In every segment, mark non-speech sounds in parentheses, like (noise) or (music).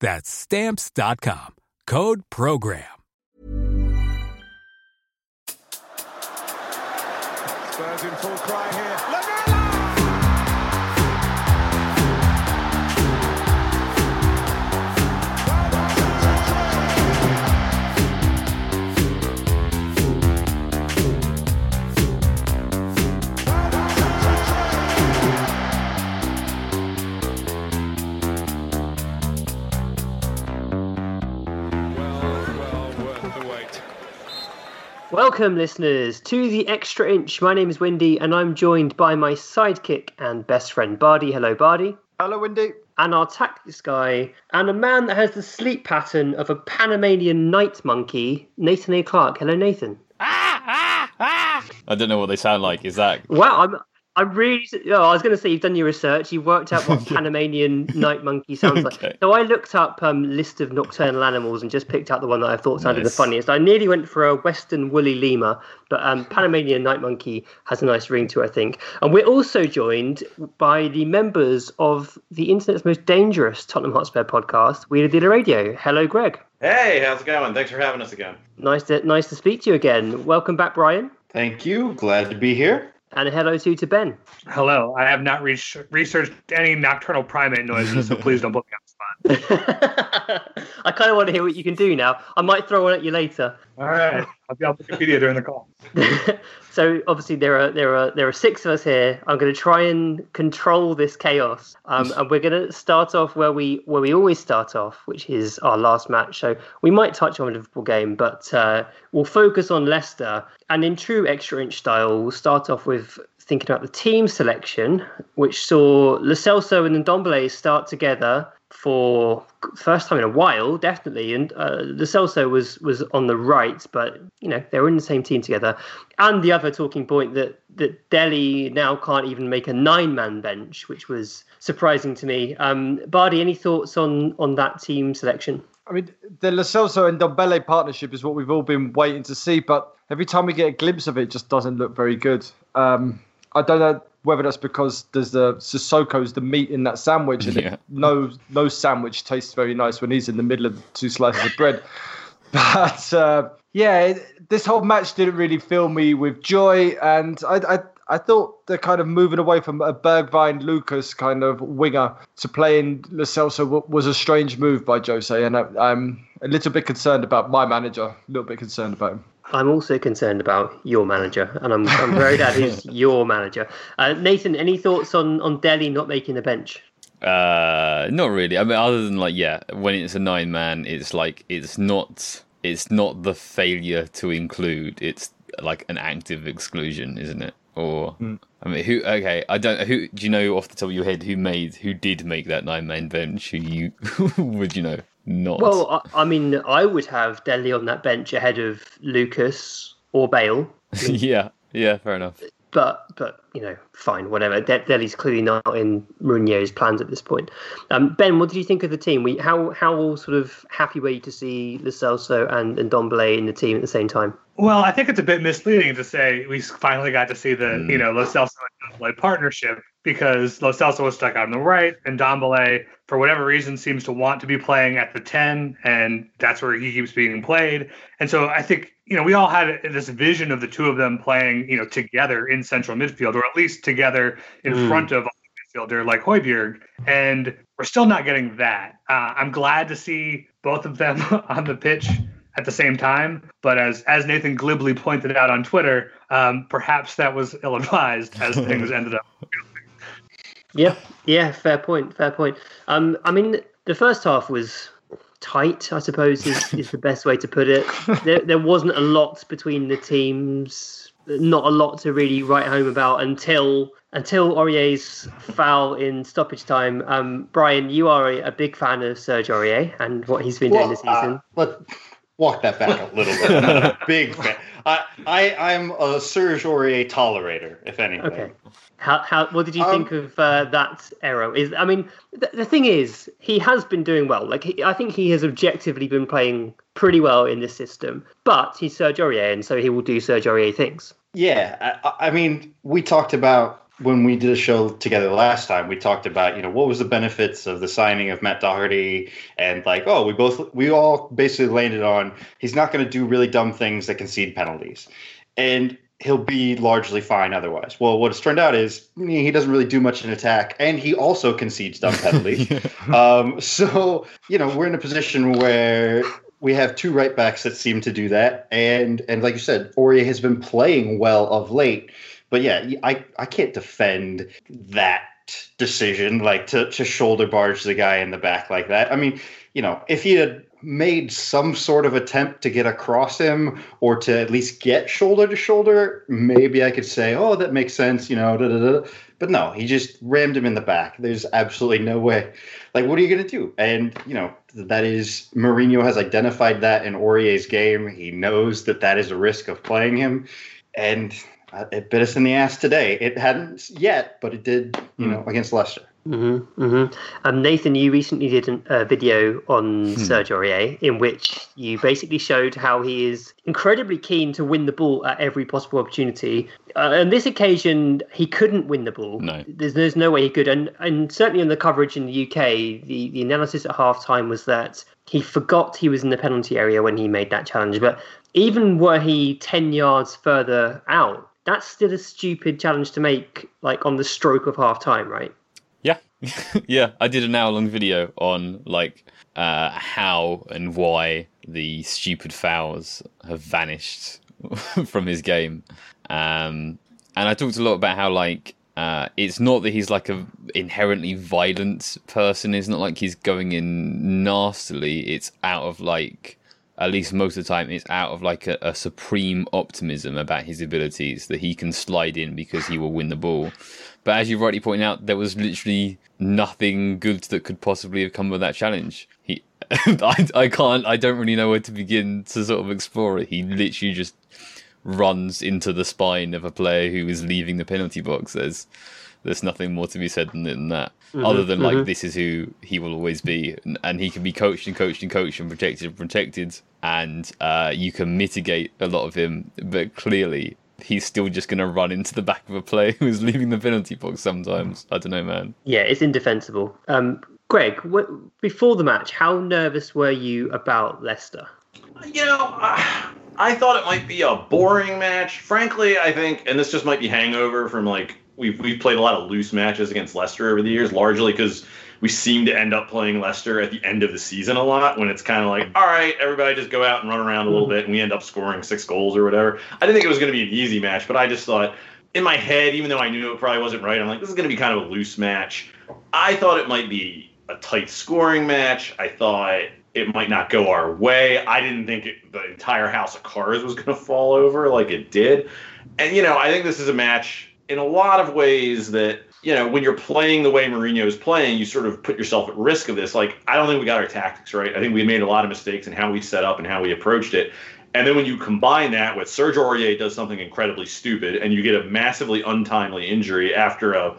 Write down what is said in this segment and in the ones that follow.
That's stamps.com. Code program. Spurs in full cry here. Welcome, listeners, to the Extra Inch. My name is Wendy, and I'm joined by my sidekick and best friend, Bardi. Hello, Bardi. Hello, Wendy. And our tactics guy, and a man that has the sleep pattern of a Panamanian night monkey, Nathan A. Clark. Hello, Nathan. Ah, ah, ah. I don't know what they sound like. Is that? Wow, I'm I really, oh, I was going to say you've done your research. You've worked out what (laughs) Panamanian night monkey sounds Okay. like. So I looked up um, list of nocturnal animals and just picked out the one that I thought sounded Nice. the funniest. I nearly went for a western woolly lemur, but um, Panamanian night monkey has a nice ring to it, I think. And we're also joined by the members of the internet's most dangerous Tottenham Hotspur podcast, We Wheeler Dealer Radio. Hello, Greg. Hey, how's it going? Thanks for having us again. Nice to nice to speak to you again. Welcome back, Brian. Thank you. Glad to be here. And hello to to Ben. Hello. I have not reach- researched any nocturnal primate noises, so please don't put me. (laughs) I kind of want to hear what you can do now. I might throw one at you later. All right. I'll be on Wikipedia during the call. (laughs) so obviously there are there are there are six of us here. I'm going to try and control this chaos, um, and we're going to start off where we where we always start off, which is our last match. So we might touch on the Liverpool game, but uh, we'll focus on Leicester. And in true extra inch style, we'll start off with thinking about the team selection, which saw Celso and Ndombele start together for first time in a while, definitely. And uh, Lo Celso was was on the right, but you know they were in the same team together. And the other talking point that that Dele now can't even make a nine man bench, which was surprising to me. Um, Bardi, any thoughts on on that team selection? I mean, the Lo and Dombele partnership is what we've all been waiting to see, but every time we get a glimpse of it, it just doesn't look very good. Um, I don't know whether that's because there's the Sissoko's the meat in that sandwich, and Yeah. it, no no sandwich tastes very nice when he's in the middle of two slices of bread. (laughs) But uh, yeah, it, this whole match didn't really fill me with joy, and I, I I thought they're kind of moving away from a Bergwijn Lucas kind of winger to playing Lo Celso was a strange move by Jose, and I, I'm a little bit concerned about my manager. A little bit concerned about him. I'm also concerned about your manager, and I'm, I'm very glad (laughs) he's your manager. Uh, Nathan, any thoughts on, on Dele not making the bench? Uh, not really. I mean, other than like, yeah, when it's a nine man, it's like it's not. It's not the failure to include. It's like an active exclusion, isn't it? Or I mean, who? Okay, I don't. Who do you know off the top of your head who made who did make that nine man bench? Who you (laughs) would you know not? Well, I, I mean, I would have Dele on that bench ahead of Lucas or Bale, (laughs) yeah, yeah, fair enough. but but you know, fine, whatever. De- Dele's clearly not in Mourinho's plans at this point. Um, ben, what did you think of the team? We how how sort of happy were you to see Lo Celso and and Dombele in the team at the same time? Well, I think it's a bit misleading to say we finally got to see the, you know, Lo Celso and Dombele partnership because Lo Celso was stuck out on the right and Dombele, for whatever reason, seems to want to be playing at the 10, and that's where he keeps being played. And so I think, you know, we all had this vision of the two of them playing, you know, together in central midfield, or at least together in Mm. front of a midfielder like Højbjerg. And we're still not getting that. Uh, I'm glad to see both of them (laughs) on the pitch at the same time. But as as Nathan glibly pointed out on Twitter, um, perhaps that was ill advised as (laughs) things ended up. Yeah, yeah, fair point, fair point. Um, I mean, the first half was tight, I suppose, is, (laughs) is the best way to put it. There, there wasn't a lot between the teams, not a lot to really write home about until until Aurier's foul in stoppage time. Um, Brian, you are a, a, big fan of Serge Aurier and what he's been well, doing this season. Uh, let walk that back a little bit. Not a (laughs) big fan. I, I I'm a Serge Aurier tolerator, if anything. Okay. How, how what did you um, think of uh, that arrow? Is I mean, th- the thing is, he has been doing well. Like he, I think he has objectively been playing pretty well in this system. But he's Serge Aurier, and so he will do Serge Aurier things. Yeah, I, I mean, we talked about when we did a show together last time, we talked about, you know, what was the benefits of the signing of Matt Doherty and like, oh, we both we all basically landed on he's not going to do really dumb things that concede penalties. And he'll be largely fine otherwise. Well, what it's turned out is he doesn't really do much in attack, and he also concedes dumb penalties. (laughs) um, so you know we're in a position where we have two right backs that seem to do that, and and like you said, Aurier has been playing well of late. But yeah, I I can't defend that decision like to to shoulder barge the guy in the back like that. I mean, you know, if he had made some sort of attempt to get across him or to at least get shoulder to shoulder, maybe I could say, oh, that makes sense, you know. Da, da, da. But no, he just rammed him in the back. There's absolutely no way. Like, what are you going to do? And, you know, that is, Mourinho has identified that in Aurier's game. He knows that that is a risk of playing him. And it bit us in the ass today. It hadn't yet, but it did, you hmm. know, against Leicester. Mm-hmm, mm-hmm. Um, Nathan, you recently did a video on hmm. Serge Aurier in which you basically showed how he is incredibly keen to win the ball at every possible opportunity. Uh, on this occasion, he couldn't win the ball. No, there's there's no way he could, and and certainly in the coverage in the UK, the the analysis at halftime was that he forgot he was in the penalty area when he made that challenge. But even were he ten yards further out, that's still a stupid challenge to make, like on the stroke of half time, right? yeah, (laughs) yeah. I did an hour long video on like uh, how and why the stupid fouls have vanished (laughs) from his game. Um, and I talked a lot about how like uh, it's not that he's like a inherently violent person. It's not like he's going in nastily. It's out of like at least most of the time, it's out of like a, a, supreme optimism about his abilities that he can slide in because he will win the ball. But as you rightly point out, there was literally nothing good that could possibly have come of that challenge. He, (laughs) I, I can't, I don't really know where to begin to sort of explore it. He literally just runs into the spine of a player who is leaving the penalty box. There's, there's nothing more to be said than that, mm-hmm, other than mm-hmm. like this is who he will always be, and, and, he can be coached and coached and coached and protected and protected, and uh, you can mitigate a lot of him. But clearly, he's still just going to run into the back of a player (laughs) who's leaving the penalty box sometimes. I don't know, man. Yeah, it's indefensible. Um, Greg, what, before the match, how nervous were you about Leicester? You know, uh, I thought it might be a boring match. Frankly, I think, and this just might be hangover from like we've we've played a lot of loose matches against Leicester over the years, largely because we seem to end up playing Leicester at the end of the season a lot when it's kind of like, all right, everybody just go out and run around a little bit, and we end up scoring six goals or whatever. I didn't think it was going to be an easy match, but I just thought in my head, even though I knew it probably wasn't right, I'm like, this is going to be kind of a loose match. I thought it might be a tight scoring match. I thought it might not go our way. I didn't think it, the entire house of cards was going to fall over like it did. And, you know, I think this is a match in a lot of ways that you know, when you're playing the way Mourinho is playing, you sort of put yourself at risk of this. Like, I don't think we got our tactics right. I think we made a lot of mistakes in how we set up and how we approached it. And then when you combine that with Serge Aurier does something incredibly stupid and you get a massively untimely injury after a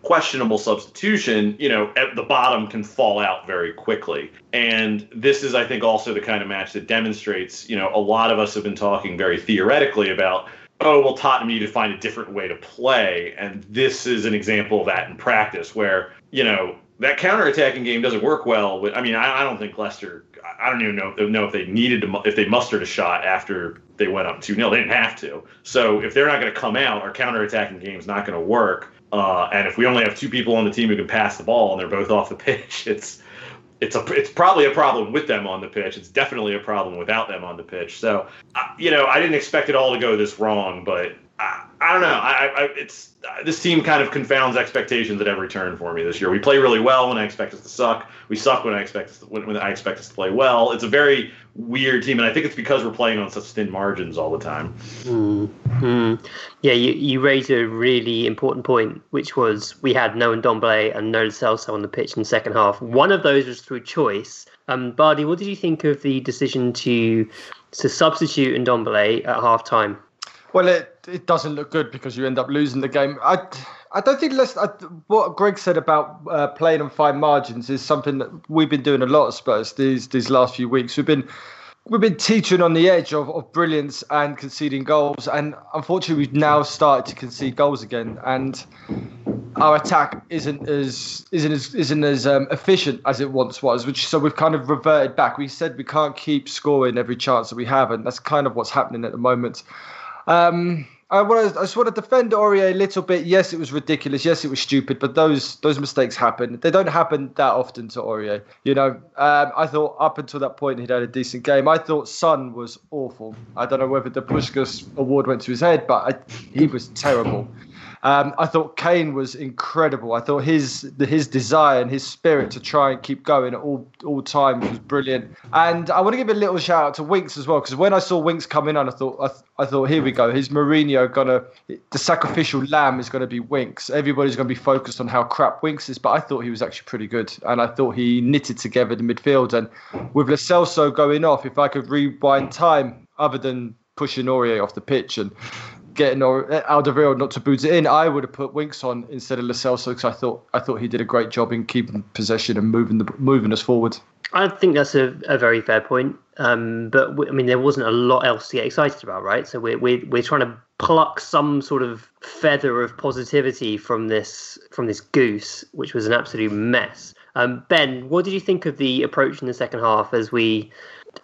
questionable substitution, you know, at the bottom can fall out very quickly. And this is, I think, also the kind of match that demonstrates, you know, a lot of us have been talking very theoretically about oh, well, Tottenham need to find a different way to play. And this is an example of that in practice where, you know, that counter-attacking game doesn't work well. But I mean, I, I don't think Leicester. I don't even know, know if they needed to if they mustered a shot after they went up two 0 They didn't have to. So if they're not going to come out, our counter-attacking game is not going to work. Uh, and if we only have two people on the team who can pass the ball and they're both off the (laughs) pitch, it's it's a it's probably a problem with them on the pitch. It's definitely a problem without them on the pitch. So, you know, I didn't expect it all to go this wrong, but I, I don't know. I, I it's uh, this team kind of confounds expectations at every turn for me this year. We play really well when I expect us to suck. We suck when I expect us to, when, when I expect us to play well. It's a very weird team, and I think it's because we're playing on such thin margins all the time. Mm. Yeah, you, you raised a really important point, which was we had no Ndombele and no Celso on the pitch in the second half. One of those was through choice. Um, Bardi, what did you think of the decision to to substitute Ndombele at half time? Well, it it doesn't look good because you end up losing the game. I I don't think let's, I, what Greg said about uh, playing on fine margins is something that we've been doing a lot at Spurs these these last few weeks. We've been we've been teetering on the edge of, of brilliance and conceding goals, and unfortunately, we've now started to concede goals again, and our attack isn't as isn't as isn't as um, efficient as it once was. Which so we've kind of reverted back. We said we can't keep scoring every chance that we have, and that's kind of what's happening at the moment. Um, I I just want to defend Aurier a little bit. Yes, it was ridiculous. Yes, it was stupid. But those those mistakes happen. They don't happen that often to Aurier. You know, um, I thought up until that point he'd had a decent game. I thought Son was awful. I don't know whether the Puskas award went to his head, but I, he was terrible. Um, I thought Kane was incredible. I thought his his desire and his spirit to try and keep going at all all times was brilliant. And I want to give a little shout out to Winks as well because when I saw Winks coming on, I thought I, I thought here we go. His Mourinho gonna the sacrificial lamb is to be Winks. Everybody's to be focused on how crap Winks is, but I thought he was actually pretty good, and I thought he knitted together the midfield. And with Lo Celso going off, if I could rewind time, other than pushing Aurier off the pitch and getting or Alderweireld not to boot it in, I would have put Winks on instead of Lo Celso because I thought I thought he did a great job in keeping possession and moving the moving us forward. I think that's a, a very fair point. Um, but we, I mean, there wasn't a lot else to get excited about, right? So we're we're, we're trying to pluck some sort of feather of positivity from this from this goose, which was an absolute mess. Um, ben, what did you think of the approach in the second half as we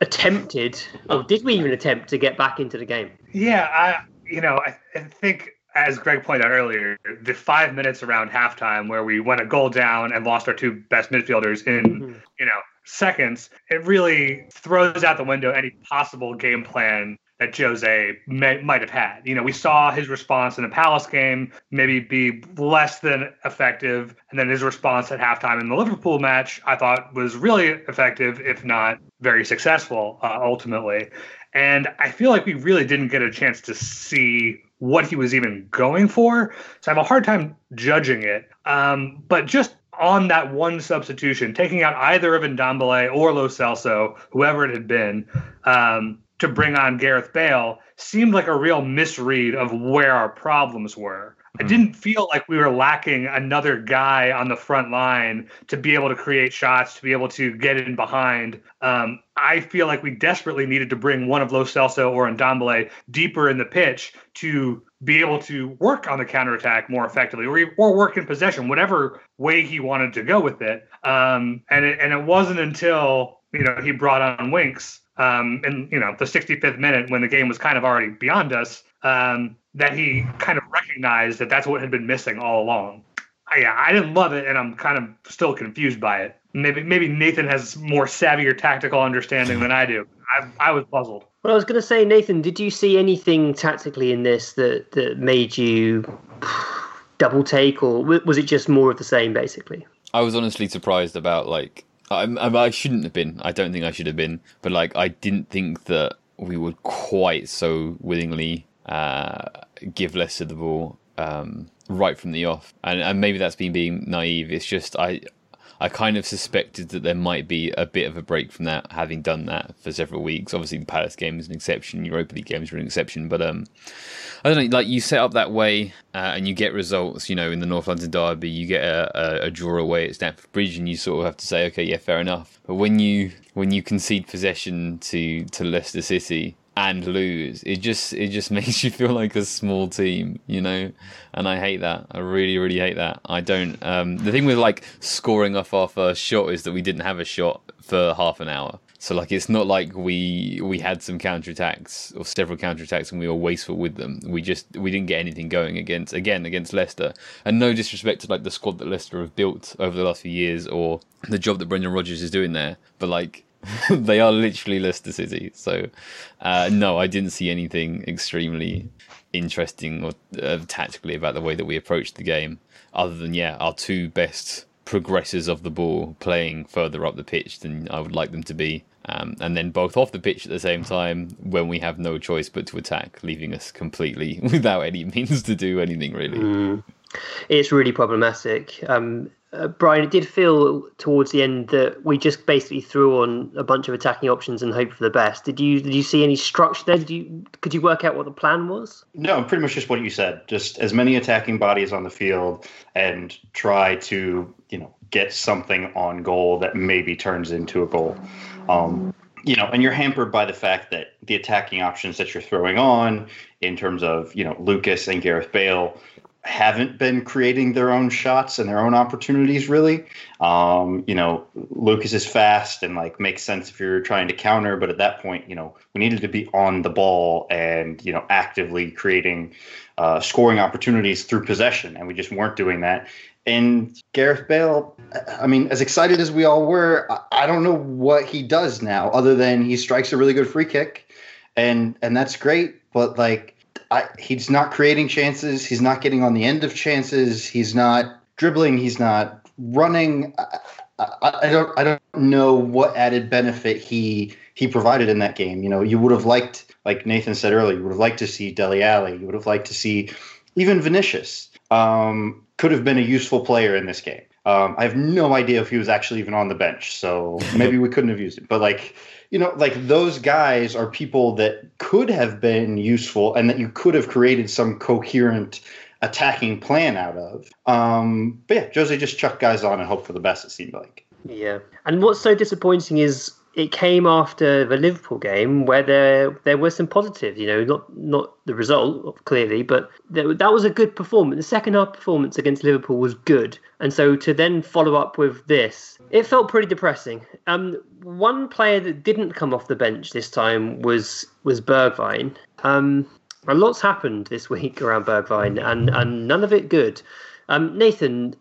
attempted, or did we even attempt to get back into the game? Yeah, I you know, I, I think as Greg pointed out earlier, the five minutes around halftime where we went a goal down and lost our two best midfielders in, mm-hmm. you know, seconds, it really throws out the window any possible game plan that Jose may, might have had. You know, we saw his response in the Palace game maybe be less than effective, and then his response at halftime in the Liverpool match, I thought was really effective, if not very successful, uh, ultimately. And I feel like we really didn't get a chance to see what he was even going for. So I have a hard time judging it. Um, but just on that one substitution, taking out either of Ndombele or Lo Celso, whoever it had been, um, to bring on Gareth Bale seemed like a real misread of where our problems were. I hmm. didn't feel like we were lacking another guy on the front line to be able to create shots, to be able to get in behind. Um, I feel like we desperately needed to bring one of Lo Celso or Ndombele deeper in the pitch to be able to work on the counterattack more effectively or, or work in possession, whatever way he wanted to go with it. Um, and, it and it wasn't until, you know, he brought on Winks um, in, you know, the 65th minute when the game was kind of already beyond us um, that he kind of recognized that that's what had been missing all along. I, yeah, I didn't love it, and I'm kind of still confused by it. Maybe maybe Nathan has more savvy or tactical understanding than I do. I, I was puzzled. Well, I was going to say, Nathan, did you see anything tactically in this that that made you double take, or was it just more of the same, basically? I was honestly surprised about like I, I shouldn't have been. I don't think I should have been, but like I didn't think that we would quite so willingly uh, give less of the ball um, right from the off, and, and maybe that's been being naive. It's just I I kind of suspected that there might be a bit of a break from that, having done that for several weeks. Obviously, the Palace game is an exception, Europa League games are an exception, but um, I don't know. Like you set up that way, uh, and you get results. You know, in the North London derby, you get a, a, a draw away at Stamford Bridge, and you sort of have to say, okay, yeah, fair enough. But when you when you concede possession to to Leicester City, and lose. It just it just (laughs) makes you feel like a small team, you know. And I hate that. I really really hate that. I don't. Um, the thing with like scoring off our first shot is that we didn't have a shot for half an hour. So like it's not like we we had some counterattacks or several counterattacks and we were wasteful with them. We just we didn't get anything going against again against Leicester. And no disrespect to like the squad that Leicester have built over the last few years or the job that Brendan Rodgers is doing there, but like (laughs) they are literally Leicester City. So uh, no, I didn't see anything extremely interesting or uh, tactically about the way that we approached the game, other than yeah, our two best progressors of the ball playing further up the pitch than I would like them to be. Um, and then both off the pitch at the same time when we have no choice but to attack, leaving us completely (laughs) without any means to do anything really. Mm. It's really problematic. Um, uh, Brian, it did feel towards the end that we just basically threw on a bunch of attacking options and hoped for the best. Did you did you see any structure there? Did you could you work out what the plan was? No, pretty much just what you said. Just as many attacking bodies on the field and try to you know get something on goal that maybe turns into a goal. Um, you know, and you're hampered by the fact that the attacking options that you're throwing on, in terms of you know Lucas and Gareth Bale, haven't been creating their own shots and their own opportunities really. Um, you know, Lucas is fast and like makes sense if you're trying to counter, but at that point, you know, we needed to be on the ball and you know actively creating uh, scoring opportunities through possession, and we just weren't doing that. And Gareth Bale, I mean, as excited as we all were, I don't know what he does now, other than he strikes a really good free kick, and and that's great. But like I, he's not creating chances. He's not getting on the end of chances. He's not dribbling. He's not running. I, I, I, don't. I don't know what added benefit he he provided in that game. You know, you would have liked, like Nathan said earlier, you would have liked to see Dele Alli. You would have liked to see even Vinicius. Um, could have been a useful player in this game. Um, I have no idea if he was actually even on the bench, so (laughs) maybe we couldn't have used him. But like you know, like those guys are people that could have been useful and that you could have created some coherent attacking plan out of. Um, but yeah, Jose just chucked guys on and hope for the best, it seemed like. Yeah. And what's so disappointing is it came after the Liverpool game where there there were some positives. You know, not not the result clearly, but there, that was a good performance. The second half performance against Liverpool was good, and so to then follow up with this, it felt pretty depressing. Um, one player that didn't come off the bench this time was was Bergwijn. Um, a lot's happened this (laughs) week around Bergwijn, and and none of it good. Um, Nathan,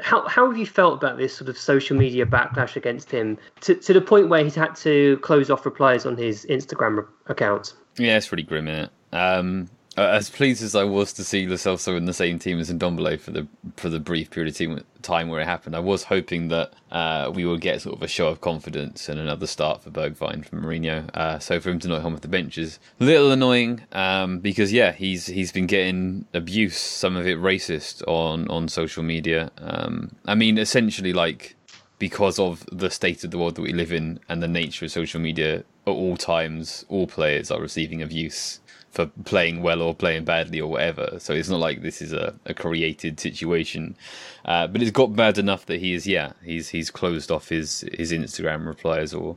how how have you felt about this sort of social media backlash against him to to the point where he's had to close off replies on his Instagram account? Yeah, it's pretty grim, isn't it? Um, uh, as pleased as I was to see Lo in the same team as Ndombele for the for the brief period of time where it happened, I was hoping that uh, we would get sort of a show of confidence and another start for Bergwijn from Mourinho. Uh, so for him to not come off the bench is a little annoying um, because yeah, he's he's been getting abuse, some of it racist on on social media. Um, I mean, essentially like because of the state of the world that we live in and the nature of social media at all times all players are receiving abuse for playing well or playing badly or whatever. So it's not like this is a, a created situation. Uh, but it's got bad enough that he is yeah he's he's closed off his his Instagram replies or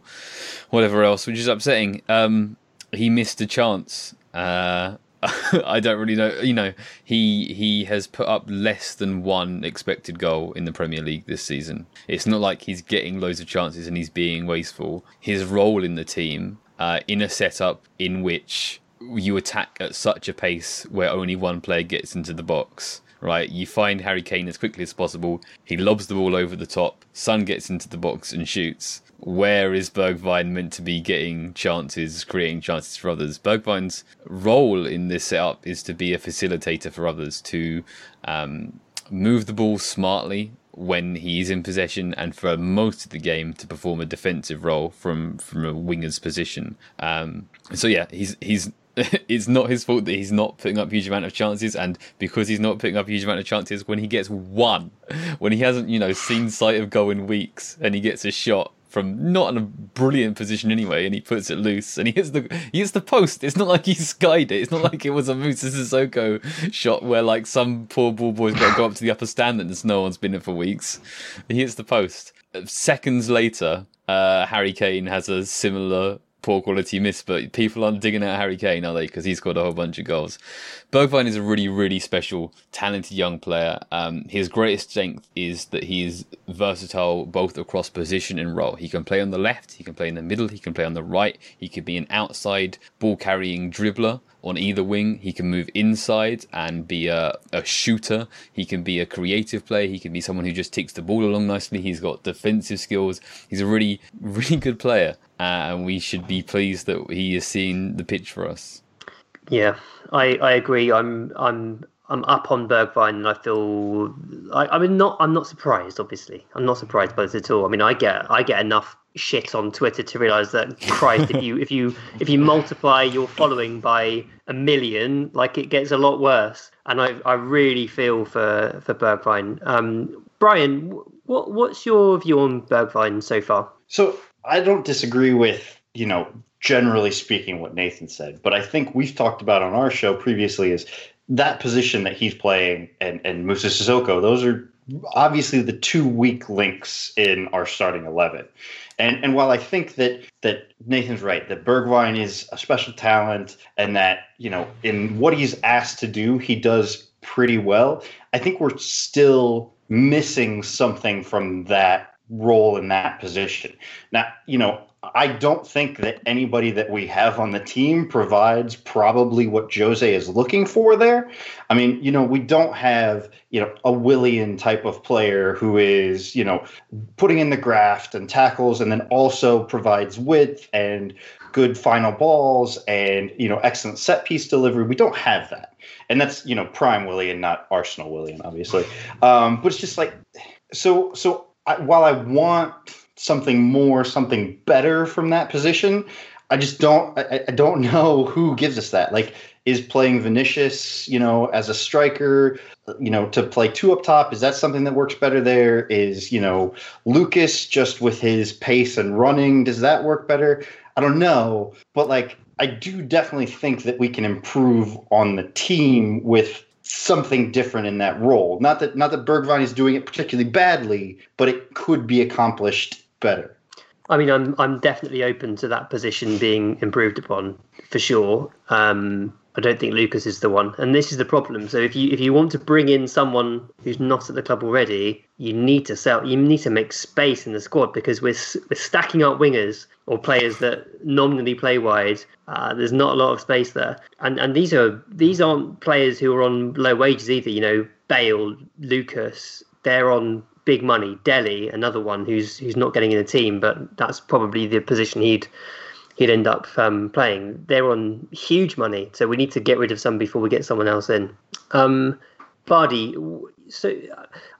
whatever else, which is upsetting. Um, he missed a chance. Uh, (laughs) I don't really know. You know, he he has put up less than one expected goal in the Premier League this season. It's not like he's getting loads of chances and he's being wasteful. His role in the team, uh, in a setup in which you attack at such a pace where only one player gets into the box. Right, you find Harry Kane as quickly as possible. He lobs the ball over the top. Son gets into the box and shoots. Where is Bergwijn meant to be getting chances, creating chances for others? Bergwijn's role in this setup is to be a facilitator for others, to um, move the ball smartly when he's in possession, and for most of the game to perform a defensive role from from a winger's position. Um, so yeah, he's he's (laughs) it's not his fault that he's not putting up huge amount of chances, and because he's not putting up huge amount of chances, when he gets one, when he hasn't you know seen sight of goal in weeks, and he gets a shot from not in a brilliant position anyway, and he puts it loose, and he hits the he hits the post. It's not like he skied it. It's not like it was a Moussa Sissoko shot where like some poor ball boy's got to go up to the upper stand and no one's been in for weeks. He hits the post. Seconds later, uh, Harry Kane has a similar poor quality miss, but people aren't digging out Harry Kane, are they? Because he scored a whole bunch of goals. Bergwijn is a really, really special, talented young player. Um, his greatest strength is that he's versatile both across position and role. He can play on the left, he can play in the middle, he can play on the right, he could be an outside ball carrying dribbler on either wing. He can move inside and be a, a shooter. He can be a creative player. He can be someone who just takes the ball along nicely. He's got defensive skills. He's a really, (laughs) really good player. Uh, and we should be pleased that he has seen the pitch for us. Yeah, I, I agree. I'm I'm I'm up on Bergwijn, and I feel I, I mean not I'm not surprised. Obviously, I'm not surprised by this at all. I mean, I get I get enough shit on Twitter to realize that Christ, if you if you if you multiply your following by a million, like it gets a lot worse. And I I really feel for for Bergwijn. Um, Brian, what what's your view on Bergwijn so far? So I don't disagree with you know generally speaking what Nathan said, but I think we've talked about on our show previously is that position that he's playing and and Moussa Sissoko. Those are obviously the two weak links in our starting eleven. And and while I think that that Nathan's right, that Bergwijn is a special talent and that, you know, in what he's asked to do, he does pretty well. I think we're still missing something from that role in that position. Now, you know, I don't think that anybody that we have on the team provides probably what Jose is looking for there. I mean, you know, we don't have, you know, a Willian type of player who is, you know, putting in the graft and tackles and then also provides width and good final balls and, you know, excellent set piece delivery. We don't have that. And that's, you know, prime Willian, not Arsenal Willian, obviously. Um, but it's just like, so, so I, while I want something more, something better from that position. I just don't I, I, don't know who gives us that. Like is playing Vinicius, you know, as a striker, you know, to play two up top, is that something that works better there? Is, you know, Lucas just with his pace and running, does that work better? I don't know, but like I do definitely think that we can improve on the team with something different in that role. Not that not that Bergwijn is doing it particularly badly, but it could be accomplished better. I mean, I'm I'm definitely open to that position being improved upon for sure. Um, I don't think Lucas is the one, and this is the problem. So if you if you want to bring in someone who's not at the club already, you need to sell. You need to make space in the squad because we're we're stacking up wingers or players that nominally play wide. Uh, there's not a lot of space there, and and these are these aren't players who are on low wages either. You know, Bale, Lucas, they're on big money. Dele, another one who's who's not getting in the team, but that's probably the position he'd he'd end up um, playing. They're on huge money, so we need to get rid of some before we get someone else in. Um, Bardi, so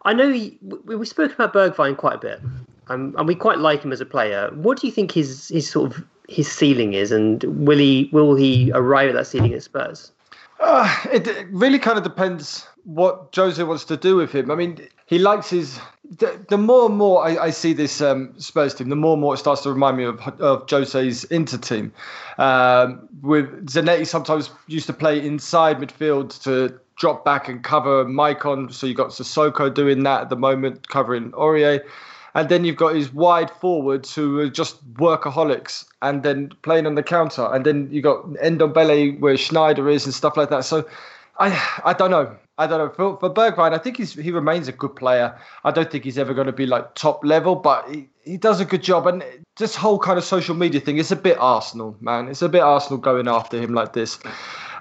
I know we, we spoke about Bergwijn quite a bit, um, and we quite like him as a player. What do you think his his sort of his ceiling is, and will he will he arrive at that ceiling at Spurs? Uh, it, it really kind of depends what Jose wants to do with him. I mean, he likes his. The, the more and more I, I see this um, Spurs team, the more and more it starts to remind me of, of Jose's Inter team. Um, with Zanetti sometimes used to play inside midfield to drop back and cover Maicon. So you've got Sissoko doing that at the moment, covering Aurier. And then you've got his wide forwards who are just workaholics and then playing on the counter. And then you've got Ndombele where Sneijder is and stuff like that. So I I don't know. I don't know. For, for Bergwijn, I think he's, he remains a good player. I don't think he's ever going to be like top level, but he, he does a good job. And this whole kind of social media thing, it's a bit Arsenal, man. It's a bit Arsenal going after him like this.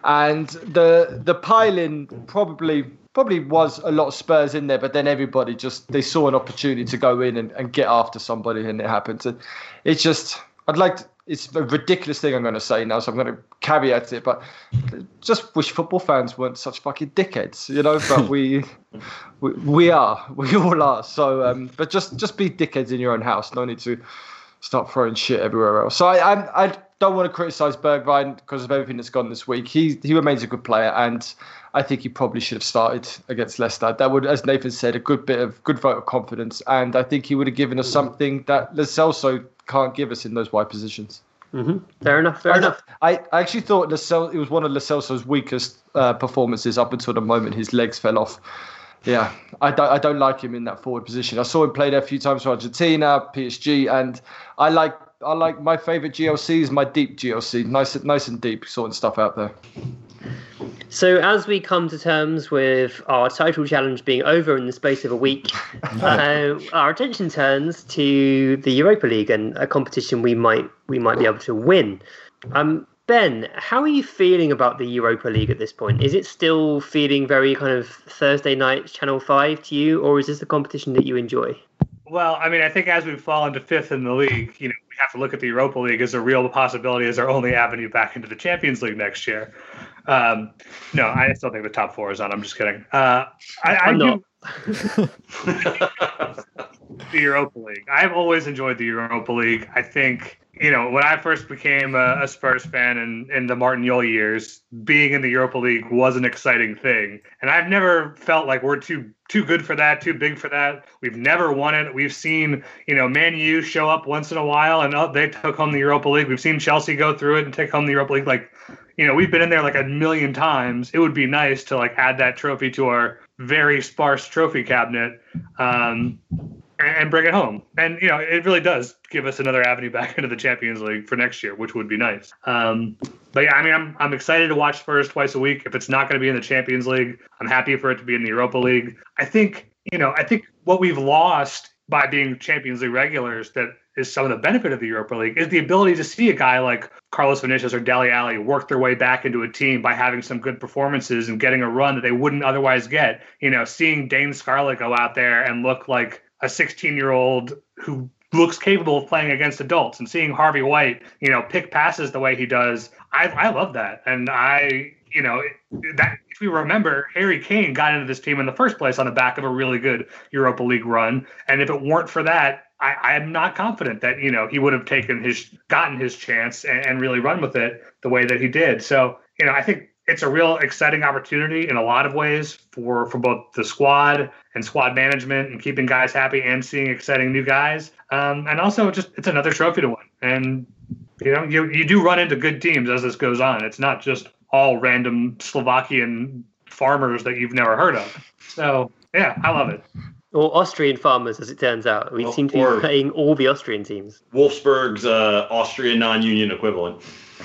And the the piling probably probably was a lot of Spurs in there, but then everybody just they saw an opportunity to go in and, and get after somebody, and it happened. And it's just I'd like to, it's a ridiculous thing I'm going to say now, so I'm going to caveat it. But just wish football fans weren't such fucking dickheads, you know. But (laughs) we, we, we are, (laughs) we all are. So, um, but just just be dickheads in your own house. No need to start throwing shit everywhere else. So I I, I don't want to criticise Bergwijn because of everything that's gone this week. He he remains a good player, and I think he probably should have started against Leicester. That would, as Nathan said, a good bit of good vote of confidence, and I think he would have given us something that Celso can't give us in those wide positions. Mm-hmm. Fair enough. Fair I, enough. I, I actually thought Lascelles, it was one of Lo Celso's weakest uh, performances up until the moment his legs fell off. Yeah, I don't, I don't like him in that forward position. I saw him play there a few times for Argentina, PSG, and I like I like my favorite GLC is my deep GLC, nice, nice and deep, sorting stuff out there. So, as we come to terms with our title challenge being over in the space of a week, (laughs) uh, our attention turns to the Europa League and a competition we might we might be able to win. Um, ben, how are you feeling about the Europa League at this point? Is it still feeling very kind of Thursday night Channel Five to you, or is this a competition that you enjoy? Well, I mean, I think as we've fallen to fifth in the league, you know, we have to look at the Europa League as a real possibility as our only avenue back into the Champions League next year. Um, no, I still think the top four is on. I'm just kidding. Uh, I, I do (laughs) the Europa League. I've always enjoyed the Europa League. I think you know when I first became a, a Spurs fan in, in the Martin Jol years, being in the Europa League was an exciting thing, and I've never felt like we're too too good for that, too big for that. We've never won it. We've seen you know Man U show up once in a while and oh, they took home the Europa League. We've seen Chelsea go through it and take home the Europa League. Like you know we've been in there like a million times. It would be nice to like add that trophy to our very sparse trophy cabinet. Um, and bring it home. And you know, it really does give us another avenue back (laughs) into the Champions League for next year, which would be nice. Um, but yeah, I mean, I'm I'm excited to watch Spurs twice a week. If it's not going to be in the Champions League, I'm happy for it to be in the Europa League. I think you know, I think what we've lost by being Champions League regulars that is some of the benefit of the Europa League is the ability to see a guy like Carlos Vinicius or Dele Alli work their way back into a team by having some good performances and getting a run that they wouldn't otherwise get. You know, seeing Dane Scarlett go out there and look like a 16 year old who looks capable of playing against adults and seeing Harvey White, you know, pick passes the way he does. I, I love that. And I, you know, that if we remember, Harry Kane got into this team in the first place on the back of a really good Europa League run. And if it weren't for that, I, am not confident that, you know, he would have taken his, gotten his chance and, and really run with it the way that he did. So, you know, I think it's a real exciting opportunity in a lot of ways for for both the squad and squad management and keeping guys happy and seeing exciting new guys. Um, and also just it's another trophy to win. And you know you you do run into good teams as this goes on. It's not just all random Slovakian farmers that you've never heard of. So yeah, I love it. Or Austrian farmers, as it turns out. We Well, seem to be playing all the Austrian teams. Wolfsburg's uh, Austrian non-union equivalent. (laughs)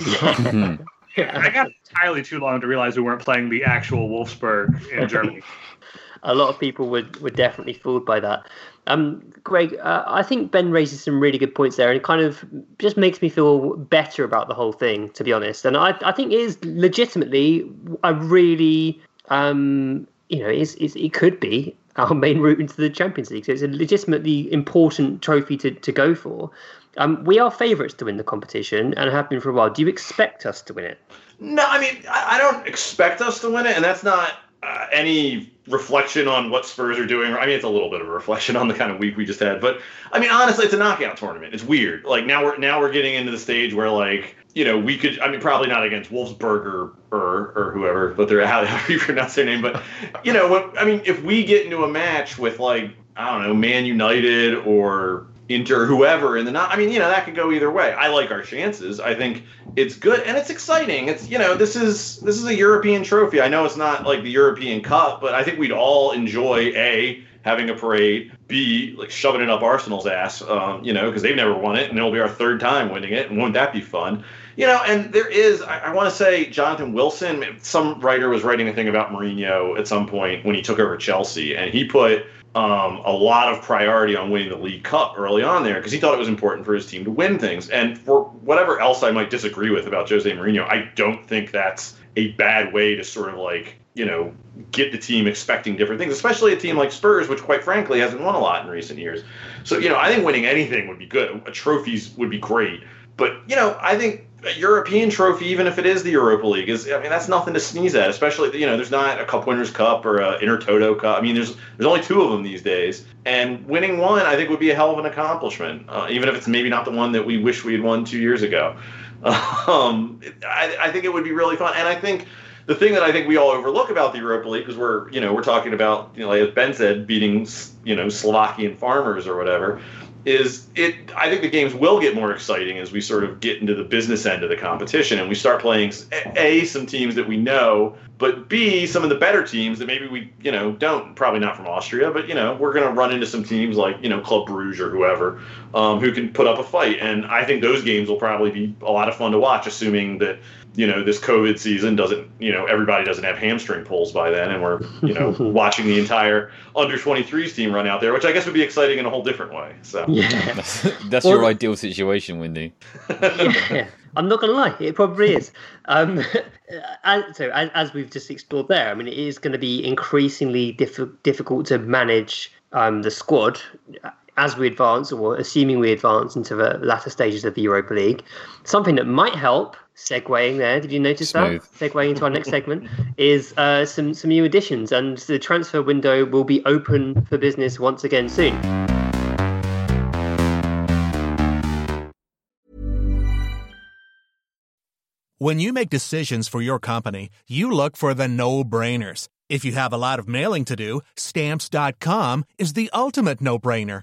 I got entirely too long to realize we weren't playing the actual Wolfsburg in Germany. (laughs) a lot of people would were definitely fooled by that. Um, Greg, uh, I think Ben raises some really good points there, and it kind of just makes me feel better about the whole thing, to be honest. And I, I think it is legitimately a really, um, you know, it's, it's, it could be our main route into the Champions League. So it's a legitimately important trophy to, to go for. Um, we are favourites to win the competition and have been for a while. Do you expect us to win it? No, I mean, I, I don't expect us to win it, and that's not uh, any reflection on what Spurs are doing. I mean, it's a little bit of a reflection on the kind of week we just had, but I mean, honestly, it's a knockout tournament. It's weird. Like now we're now we're getting into the stage where like you know we could. I mean, probably not against Wolfsburg or or, or whoever, but they're (laughs) how, how you pronounce their name. But you know, what, I mean, if we get into a match with like I don't know, Man United or Inter, whoever in the not. I mean, you know, that could go either way. I like our chances. I think it's good and it's exciting. It's you know, this is this is a European trophy. I know it's not like the European Cup, but I think we'd all enjoy a having a parade, b like shoving it up Arsenal's ass, um, you know, because they've never won it, and it'll be our third time winning it, and wouldn't that be fun? You know, and there is, I, I want to say, Jonathan Wilson. Some writer was writing a thing about Mourinho at some point when he took over Chelsea, and he put um, a lot of priority on winning the League Cup early on there because he thought it was important for his team to win things. And for whatever else I might disagree with about Jose Mourinho, I don't think that's a bad way to sort of like, you know, get the team expecting different things, especially a team like Spurs, which quite frankly hasn't won a lot in recent years. So, you know, I think winning anything would be good. A trophies would be great. But, you know, I think a European trophy, even if it is the Europa League, is I mean that's nothing to sneeze at. Especially you know there's not a Cup Winners' Cup or a Intertoto Cup. I mean there's there's only two of them these days, and winning one I think would be a hell of an accomplishment, uh, even if it's maybe not the one that we wish we had won two years ago. (laughs) Um, I, I think it would be really fun, and I think the thing that I think we all overlook about the Europa League because we're you know we're talking about you know like Ben said beating you know Slovakian farmers or whatever is it I think the games will get more exciting as we sort of get into the business end of the competition and we start playing a some teams that we know, but b some of the better teams that maybe we you know don't probably not from Austria, but you know we're going to run into some teams like you know Club Bruges or whoever um, who can put up a fight, and I think those games will probably be a lot of fun to watch, assuming that you know this COVID season doesn't you know everybody doesn't have hamstring pulls by then, and we're you know (laughs) watching the entire under 23s team run out there, which I guess would be exciting in a whole different way. So Yeah. (laughs) That's, that's Well- your ideal situation, Wendy. yeah, I'm not going to lie, it probably is. Um, (laughs) as, so, as, as we've just explored there, I mean, it is going to be increasingly diff- difficult to manage um, the squad as we advance, or assuming we advance into the latter stages of the Europa League. Something that might help, segueing there, did you notice Smooth. that? Segueing into our next segment, (laughs) is uh, some, some new additions, and the transfer window will be open for business once again soon. When you make decisions for your company, you look for the no brainers. If you have a lot of mailing to do, stamps.com is the ultimate no brainer.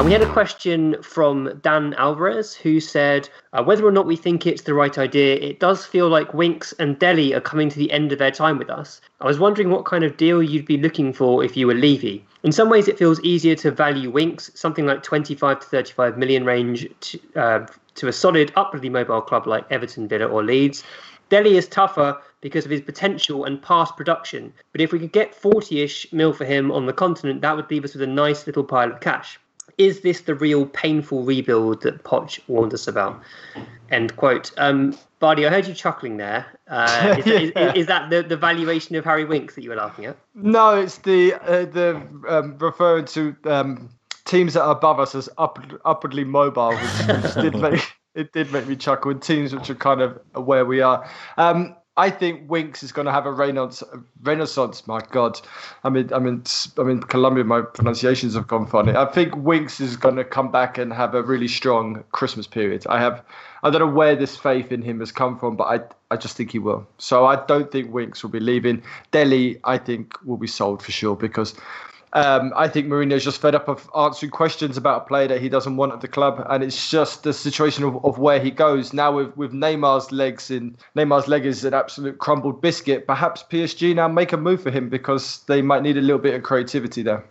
And we had a question from Dan Alvarez who said, uh, whether or not we think it's the right idea, it does feel like Winks and Dele are coming to the end of their time with us. I was wondering what kind of deal you'd be looking for if you were Levy. In some ways, it feels easier to value Winks, something like 25 to 35 million range, to, uh, to a solid, upwardly mobile club like Everton, Villa, or Leeds. Dele is tougher because of his potential and past production, but if we could get 40 ish mil for him on the continent, that would leave us with a nice little pile of cash. Is this the real painful rebuild that Poch warned us about? End quote. Um, Bardi, I heard you chuckling there. Uh, (laughs) is, is, Yeah. is that the, the valuation of Harry Winks that you were laughing at? No, it's the uh, the um, referring to um, teams that are above us as up, upwardly mobile, which, which did (laughs) make it did make me chuckle. And teams which are kind of where we are. Um, I think Winks is going to have a renaissance. Renaissance, my God! I mean, I mean, I mean, Colombia. My pronunciations have gone funny. I think Winks is going to come back and have a really strong Christmas period. I have. I don't know where this faith in him has come from, but I, I just think he will. So I don't think Winks will be leaving. Dele, I think, will be sold for sure because um, I think Mourinho's just fed up of answering questions about a player that he doesn't want at the club, and it's just the situation of, of where he goes now with, with Neymar's legs in Neymar's leg is an absolute crumbled biscuit. Perhaps PSG now make a move for him because they might need a little bit of creativity there.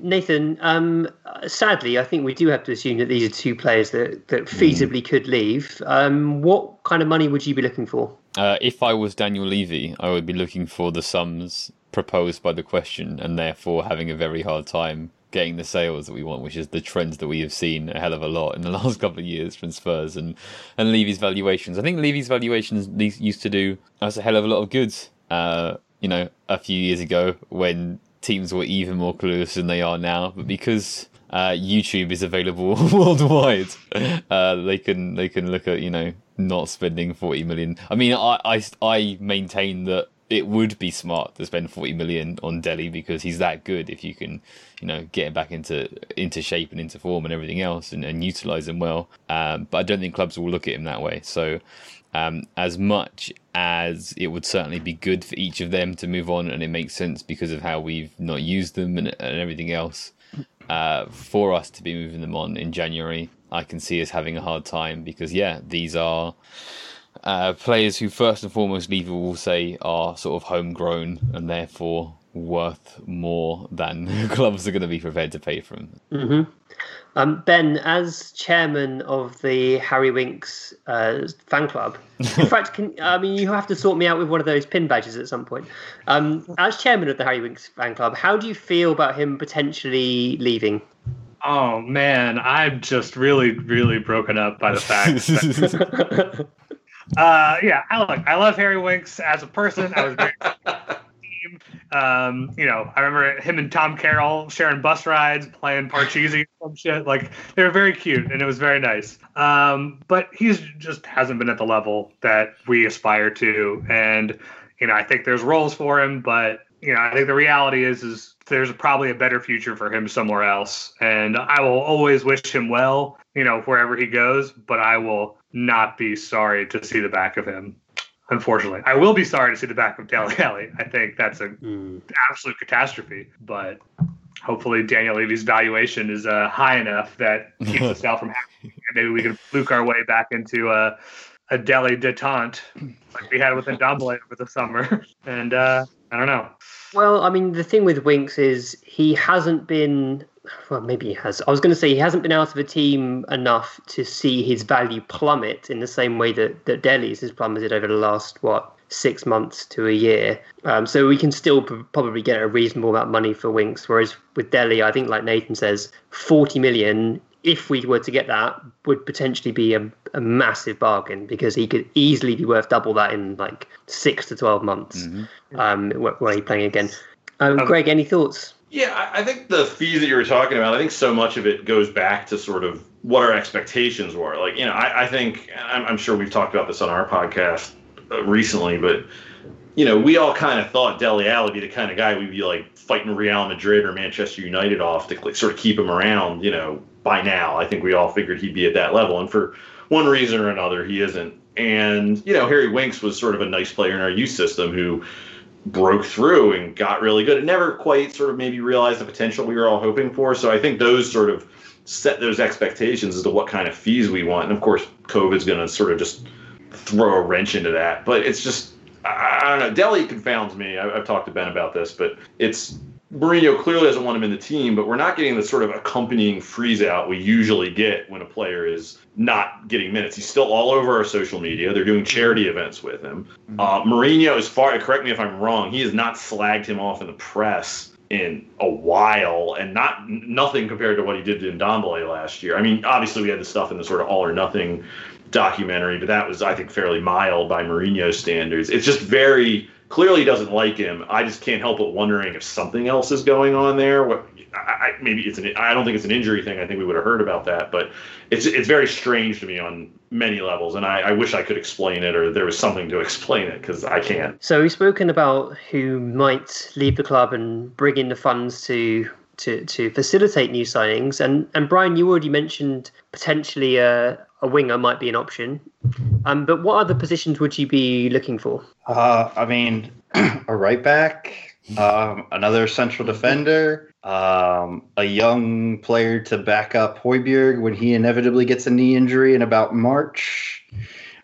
Nathan, um, sadly, I think we do have to assume that these are two players that, that feasibly could leave. Um, what kind of money would you be looking for? Uh, if I was Daniel Levy, I would be looking for the sums proposed by the question and therefore having a very hard time getting the sales that we want, which is the trends that we have seen a hell of a lot in the (laughs) last couple of years from Spurs and, and Levy's valuations. I think Levy's valuations used to do us a hell of a lot of goods, uh, you know, a few years ago when teams were even more clueless than they are now. But because uh, YouTube is available (laughs) worldwide, uh, they can they can look at you know not spending forty million. I mean, I I, I maintain that it would be smart to spend 40 million on Dele because he's that good if you can you know get him back into into shape and into form and everything else and, and utilize him well. Um, but I don't think clubs will look at him that way. So um, as much as it would certainly be good for each of them to move on and it makes sense because of how we've not used them and, and everything else uh, for us to be moving them on in January I can see us having a hard time because yeah these are uh, players who first and foremost Levy will say are sort of homegrown and therefore worth more than (laughs) clubs are going to be prepared to pay for them. Mm-hmm. Um, ben, as chairman of the Harry Winks uh, fan club, (laughs) in fact, can, I mean, you have to sort me out with one of those pin badges at some point. Um, as chairman of the Harry Winks fan club, how do you feel about him potentially leaving? Oh man, I'm just really, really broken up by the fact. That, (laughs) uh, yeah, I look, I love Harry Winks as a person. I was very team. (laughs) Um, you know, I remember him and Tom Carroll sharing bus rides, playing Parcheesi, some shit. Like they were very cute, and it was very nice. Um, but he's just hasn't been at the level that we aspire to, and you know, I think there's roles for him, but you know, I think the reality is is there's probably a better future for him somewhere else, and I will always wish him well, you know, wherever he goes. But I will not be sorry to see the back of him. Unfortunately, I will be sorry to see the back of Dele Alli. I think that's an Mm. absolute catastrophe. But hopefully, Daniel Levy's valuation is uh, high enough that keeps us out from having. Maybe we can fluke our way back into a a Dele detente like we had with Ndombele over the summer. (laughs) And uh, I don't know. Well, I mean, the thing with Winks is he hasn't been. Well, maybe he has. I was going to say he hasn't been out of a team enough to see his value plummet in the same way that that Dele's has plummeted over the last what six months to a year. Um, so we can still p- probably get a reasonable amount of money for Winks. Whereas with Dele, I think like Nathan says, forty million. If we were to get that, would potentially be a, a massive bargain because he could easily be worth double that in like six to twelve months. Um, where, where he's playing again. Um, Um, Greg, any thoughts? Yeah, I think the fees that you were talking about, I think so much of it goes back to sort of what our expectations were. Like, you know, I, I think, I'm, I'm sure we've talked about this on our podcast uh, recently, but, you know, we all kind of thought Dele would be the kind of guy we'd be like fighting Real Madrid or Manchester United off to like, sort of keep him around, you know, by now. I think we all figured he'd be at that level. And for one reason or another, he isn't. And, you know, Harry Winks was sort of a nice player in our youth system who broke through and got really good. It never quite sort of maybe realized the potential we were all hoping for. So I think those sort of set those expectations as to what kind of fees we want. And of course, COVID's going to sort of just throw a wrench into that. But it's just, I, I don't know. Dele confounds me. I, I've talked to Ben about this, but it's Mourinho clearly doesn't want him in the team, but we're not getting the sort of accompanying freeze out we usually get when a player is not getting minutes. He's still all over our social media. They're doing charity events with him. Uh, Mourinho, as far correct me if I'm wrong, he has not slagged him off in the press in a while, and not nothing compared to what he did to Ndombele last year. I mean, obviously we had the stuff in the sort of all or nothing documentary, but that was I think fairly mild by Mourinho standards. It's just very clearly doesn't like him. I just can't help but wondering if something else is going on there. What I, I, maybe it's an I don't think it's an injury thing. I think we would have heard about that, but it's it's very strange to me on many levels, and I, I wish I could explain it or there was something to (laughs) explain it because I can't. So we've spoken about who might leave the club and bring in the funds to to, to facilitate new signings, and and Brian, you already mentioned potentially a, a winger might be an option. Um, but what other positions would you be looking for? Uh, I mean, (clears throat) a right back, um, another central defender, um, a young player to back up Højbjerg when he inevitably gets a knee injury in about March.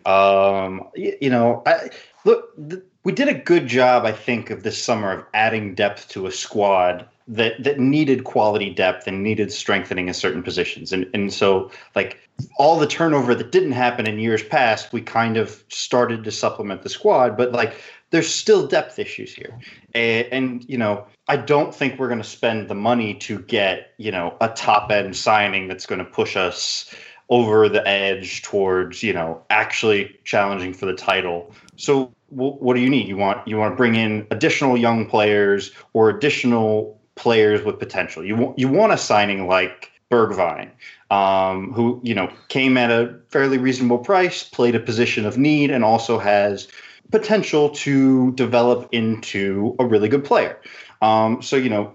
Um, y- you know, I, look, th- we did a good job, I think, of this summer of adding depth to a squad that that needed quality depth and needed strengthening in certain positions. And and so like all the turnover that didn't happen in years past, we kind of started to supplement the squad, but like there's still depth issues here. And, and you know, I don't think we're going to spend the money to get, you know, a top end signing that's going to push us over the edge towards, you know, actually challenging for the title. So wh- what do you need? You want you want to bring in additional young players or additional players with potential. You you want a signing like Bergwijn, um, who you know came at a fairly reasonable price, played a position of need, and also has potential to develop into a really good player. Um, so you know,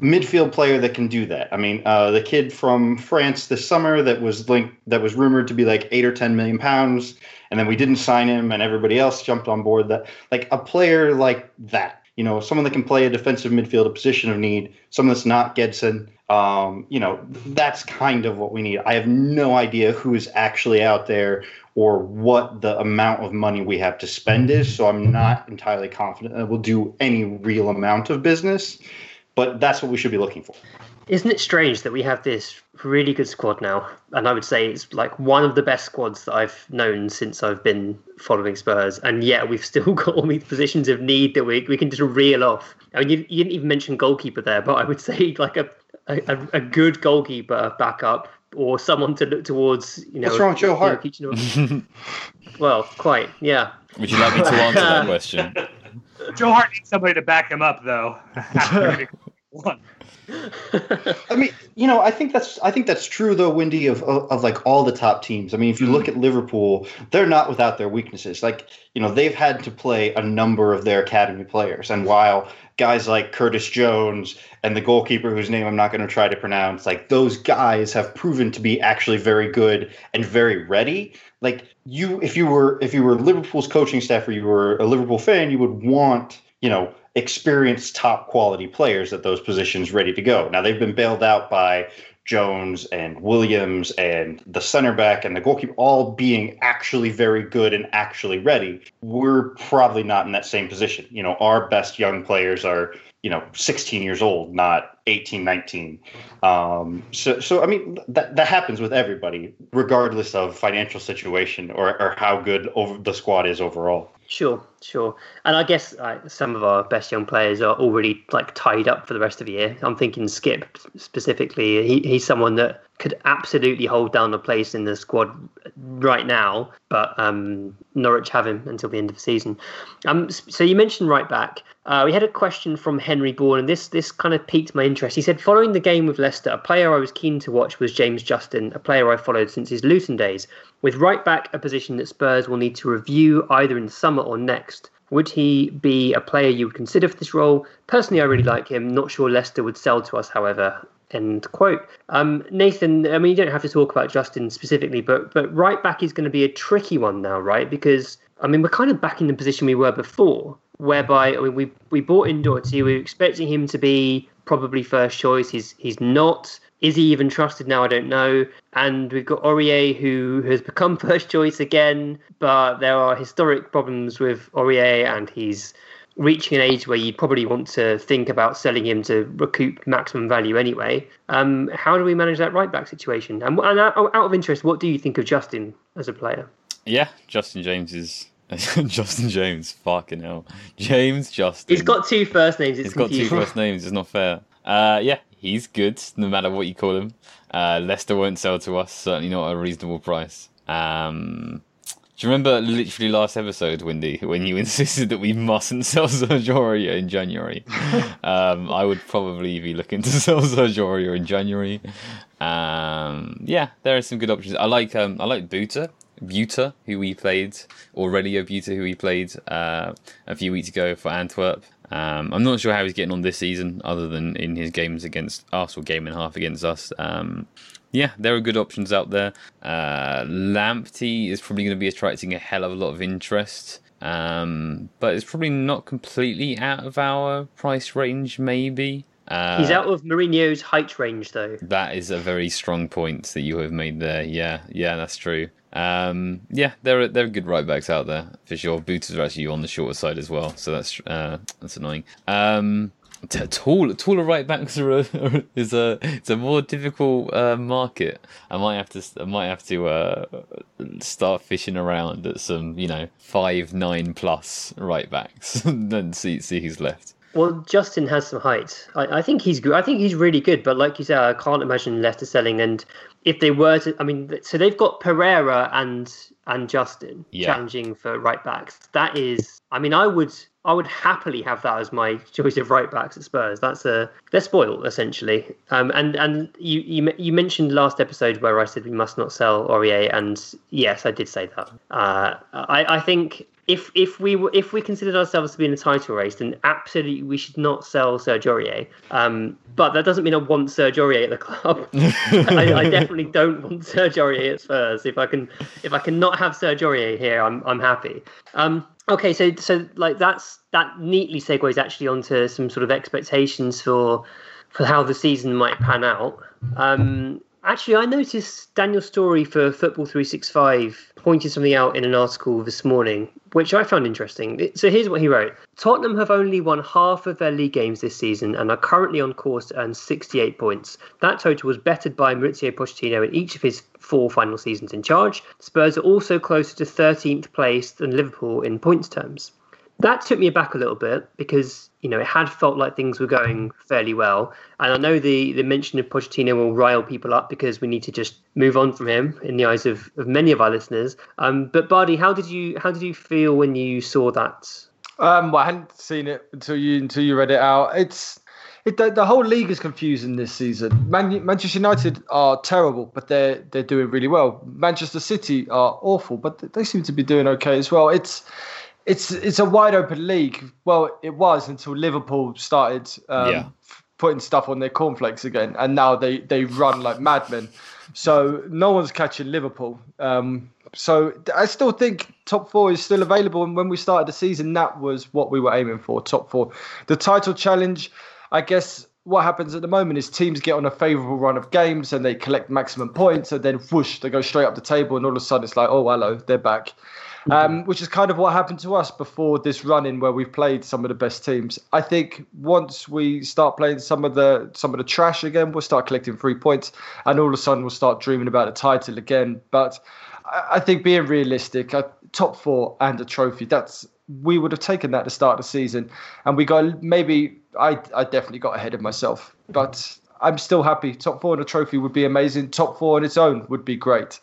midfield player that can do that. I mean, uh, the kid from France this summer that was linked, that was rumored to be like eight or ten million pounds, and then we didn't sign him, and everybody else jumped on board. That like a player like that. You know, someone that can play a defensive midfield, a position of need, someone that's not Gedson. Um, you know, that's kind of what we need. I have no idea who is actually out there or what the amount of money we have to spend is. So I'm not entirely confident that we'll do any real amount of business, but that's what we should be looking for. Isn't it strange that we have this really good squad now? And I would say it's like one of the best squads that I've known since I've been following Spurs. And yet we've (laughs) still got all these positions of need that we, we can just reel off. I mean, you, you didn't even mention goalkeeper there, but I would (laughs) say like a, a, a good goalkeeper backup or someone to look towards. You know, What's wrong with Joe you know, Hart? (laughs) Well, quite, yeah. Would you like me to answer that question? Joe Hart needs somebody to back him up, though. One. I mean, you know, I think that's I think that's true though, Wendy, of, of of like all the top teams. I mean, if you look mm. at Liverpool, they're not without their weaknesses. Like, you know, they've had to play a number of their academy players, and while guys like Curtis Jones and the goalkeeper whose name I'm not going to try to pronounce, like those guys have proven to be actually very good and very ready. Like you, if you were if you were Liverpool's coaching staff or you were a Liverpool fan, you would want you know experienced top quality players at those positions ready to go. Now they've been bailed out by Jones and Williams and the center back and the goalkeeper all being actually very good and actually ready. We're probably not in that same position. You know, our best young players are, you know, 16 years old, not 18, 19. Um, so, so I mean, that, that happens with everybody, regardless of financial situation or, or how good over the squad is overall. Sure, sure. And I guess some of our best young players are already like tied up for the rest of the year. I'm thinking Skip specifically. He, he's someone that could absolutely hold down a place in the squad right now, but um, Norwich have him until the end of the season. Um, so you mentioned right back. Uh, we had a question from Henry Bourne, and this this kind of piqued my interest. He said, following the game with Leicester, a player I was keen to watch was James Justin, a player I followed since his Luton days. With right back, a position that Spurs will need to review either in summer or next. Would he be a player you would consider for this role? Personally, I really like him. Not sure Leicester would sell to us, however. End quote. Um, Nathan, I mean, you don't have to talk about Justin specifically, but but right back is going to be a tricky one now, right? Because I mean, we're kind of back in the position we were before, whereby I mean, we we bought in Doherty, we were expecting him to be probably first choice. He's he's not. Is he even trusted now? I don't know. And we've got Aurier, who has become (laughs) first choice again, but there are historic problems with Aurier, and he's reaching an age where you probably want to think about selling him to recoup maximum value anyway. Um, how do we manage that right back situation? And, and out, out of interest, what do you think of Justin as a player? Yeah, Justin James is (laughs) Justin James. Fucking hell, James Justin. He's got two first names. It's He's got two confusing. first names. It's not fair. Uh, yeah, he's good no matter what you call him. Uh, Leicester won't sell to us. Certainly not at a reasonable price. Um, do you remember literally last episode, Wendy, when you (laughs) insisted that we mustn't sell Sergio in January? (laughs) um, I would probably be looking to (laughs) sell Sergio in January. Um, yeah, there are some good options. I like um, I like Buta, Buta, who we played already. Buta, who we played uh, a few weeks ago for Antwerp. Um, I'm not sure how he's getting on this season, other than in his games against or game and a half against us. Um, yeah, there are good options out there. Uh, Lamptey is probably going to be attracting a hell of a lot of interest, um, but it's probably not completely out of our price range. Maybe uh, He's out of Mourinho's height range, though. that is a very strong point that you have made there. Yeah, yeah, that's true. Um, yeah, there are there are good right backs out there for sure. Boots are actually on the shorter side as well, so that's uh, that's annoying. Um, t- tall taller right backs are a, (laughs) is a it's a more difficult uh, market. I might have to I might have to uh, start fishing around at some you know five nine plus right backs and (laughs) then see see who's left. Well, Justin has some height. I, I think he's good. I think he's really good. But like you said, I can't imagine Leicester selling. And if they were to, I mean, so they've got Pereira and and Justin Yeah. challenging for right backs. That is, I mean, I would I would happily have that as my (laughs) choice of right backs at Spurs. That's a they're spoiled essentially. Um, and and you you you mentioned last episode where I said we must not sell Aurier, and yes, I did say that. Uh, I I think if if we were if we considered ourselves to be in a title race, then absolutely we should not sell Serge Aurier. Um, but that doesn't mean I want Serge Aurier at the club. (laughs) I, I definitely don't want Serge Aurier at Spurs. If I can if I cannot have Serge Aurier here, I'm I'm happy. Um, okay, so so like that's that neatly segues actually onto some sort of expectations for for how the season might pan out. Um, actually, I noticed Daniel Storey for Football 365 pointed something out in an article this morning, which I found interesting. So here's what he wrote Tottenham have only won half of their league games this season and are currently on course to earn 68 points. That total was bettered by Mauricio Pochettino in each of his four final seasons in charge. Spurs are also closer to 13th place than Liverpool in points terms that took me aback a little bit because you know it had felt like things were going fairly well, and I know the the mention of Pochettino will rile people up because we need to just move on from him in the eyes of, of many of our listeners. Um, but Bardi, how did you how did you feel when you saw that? Um, well, I hadn't seen it until you until you read it out. It's it, the, the whole league is confusing this season. Man, Manchester United are terrible, but they're they're doing really well. Manchester City are awful, but they seem to be doing okay as well. It's it's it's a wide open league. Well, it was until Liverpool started um, Yeah. putting stuff on their cornflakes again, and now they they run like madmen. So no one's catching Liverpool. Um, so I still think top four is still available. And when we started the season, that was what we were aiming for top four. The title challenge, I guess what happens at the moment is teams get on a favourable run of games and they collect maximum points, and then whoosh, they go straight up the table, and all of a sudden it's like, oh, hello, they're back. Um, which is kind of what happened to us before this run in where we've played some of the best teams. I think once we start playing some of the some of the trash again, we'll start collecting three points, and all of a sudden we'll start dreaming about a title again. But I, think being realistic, uh, top four and a trophy, that's we would have taken that at the start the season, and we got maybe I I definitely got ahead of myself, but I'm still happy. Top four and a trophy would be amazing. Top four on its own would be great.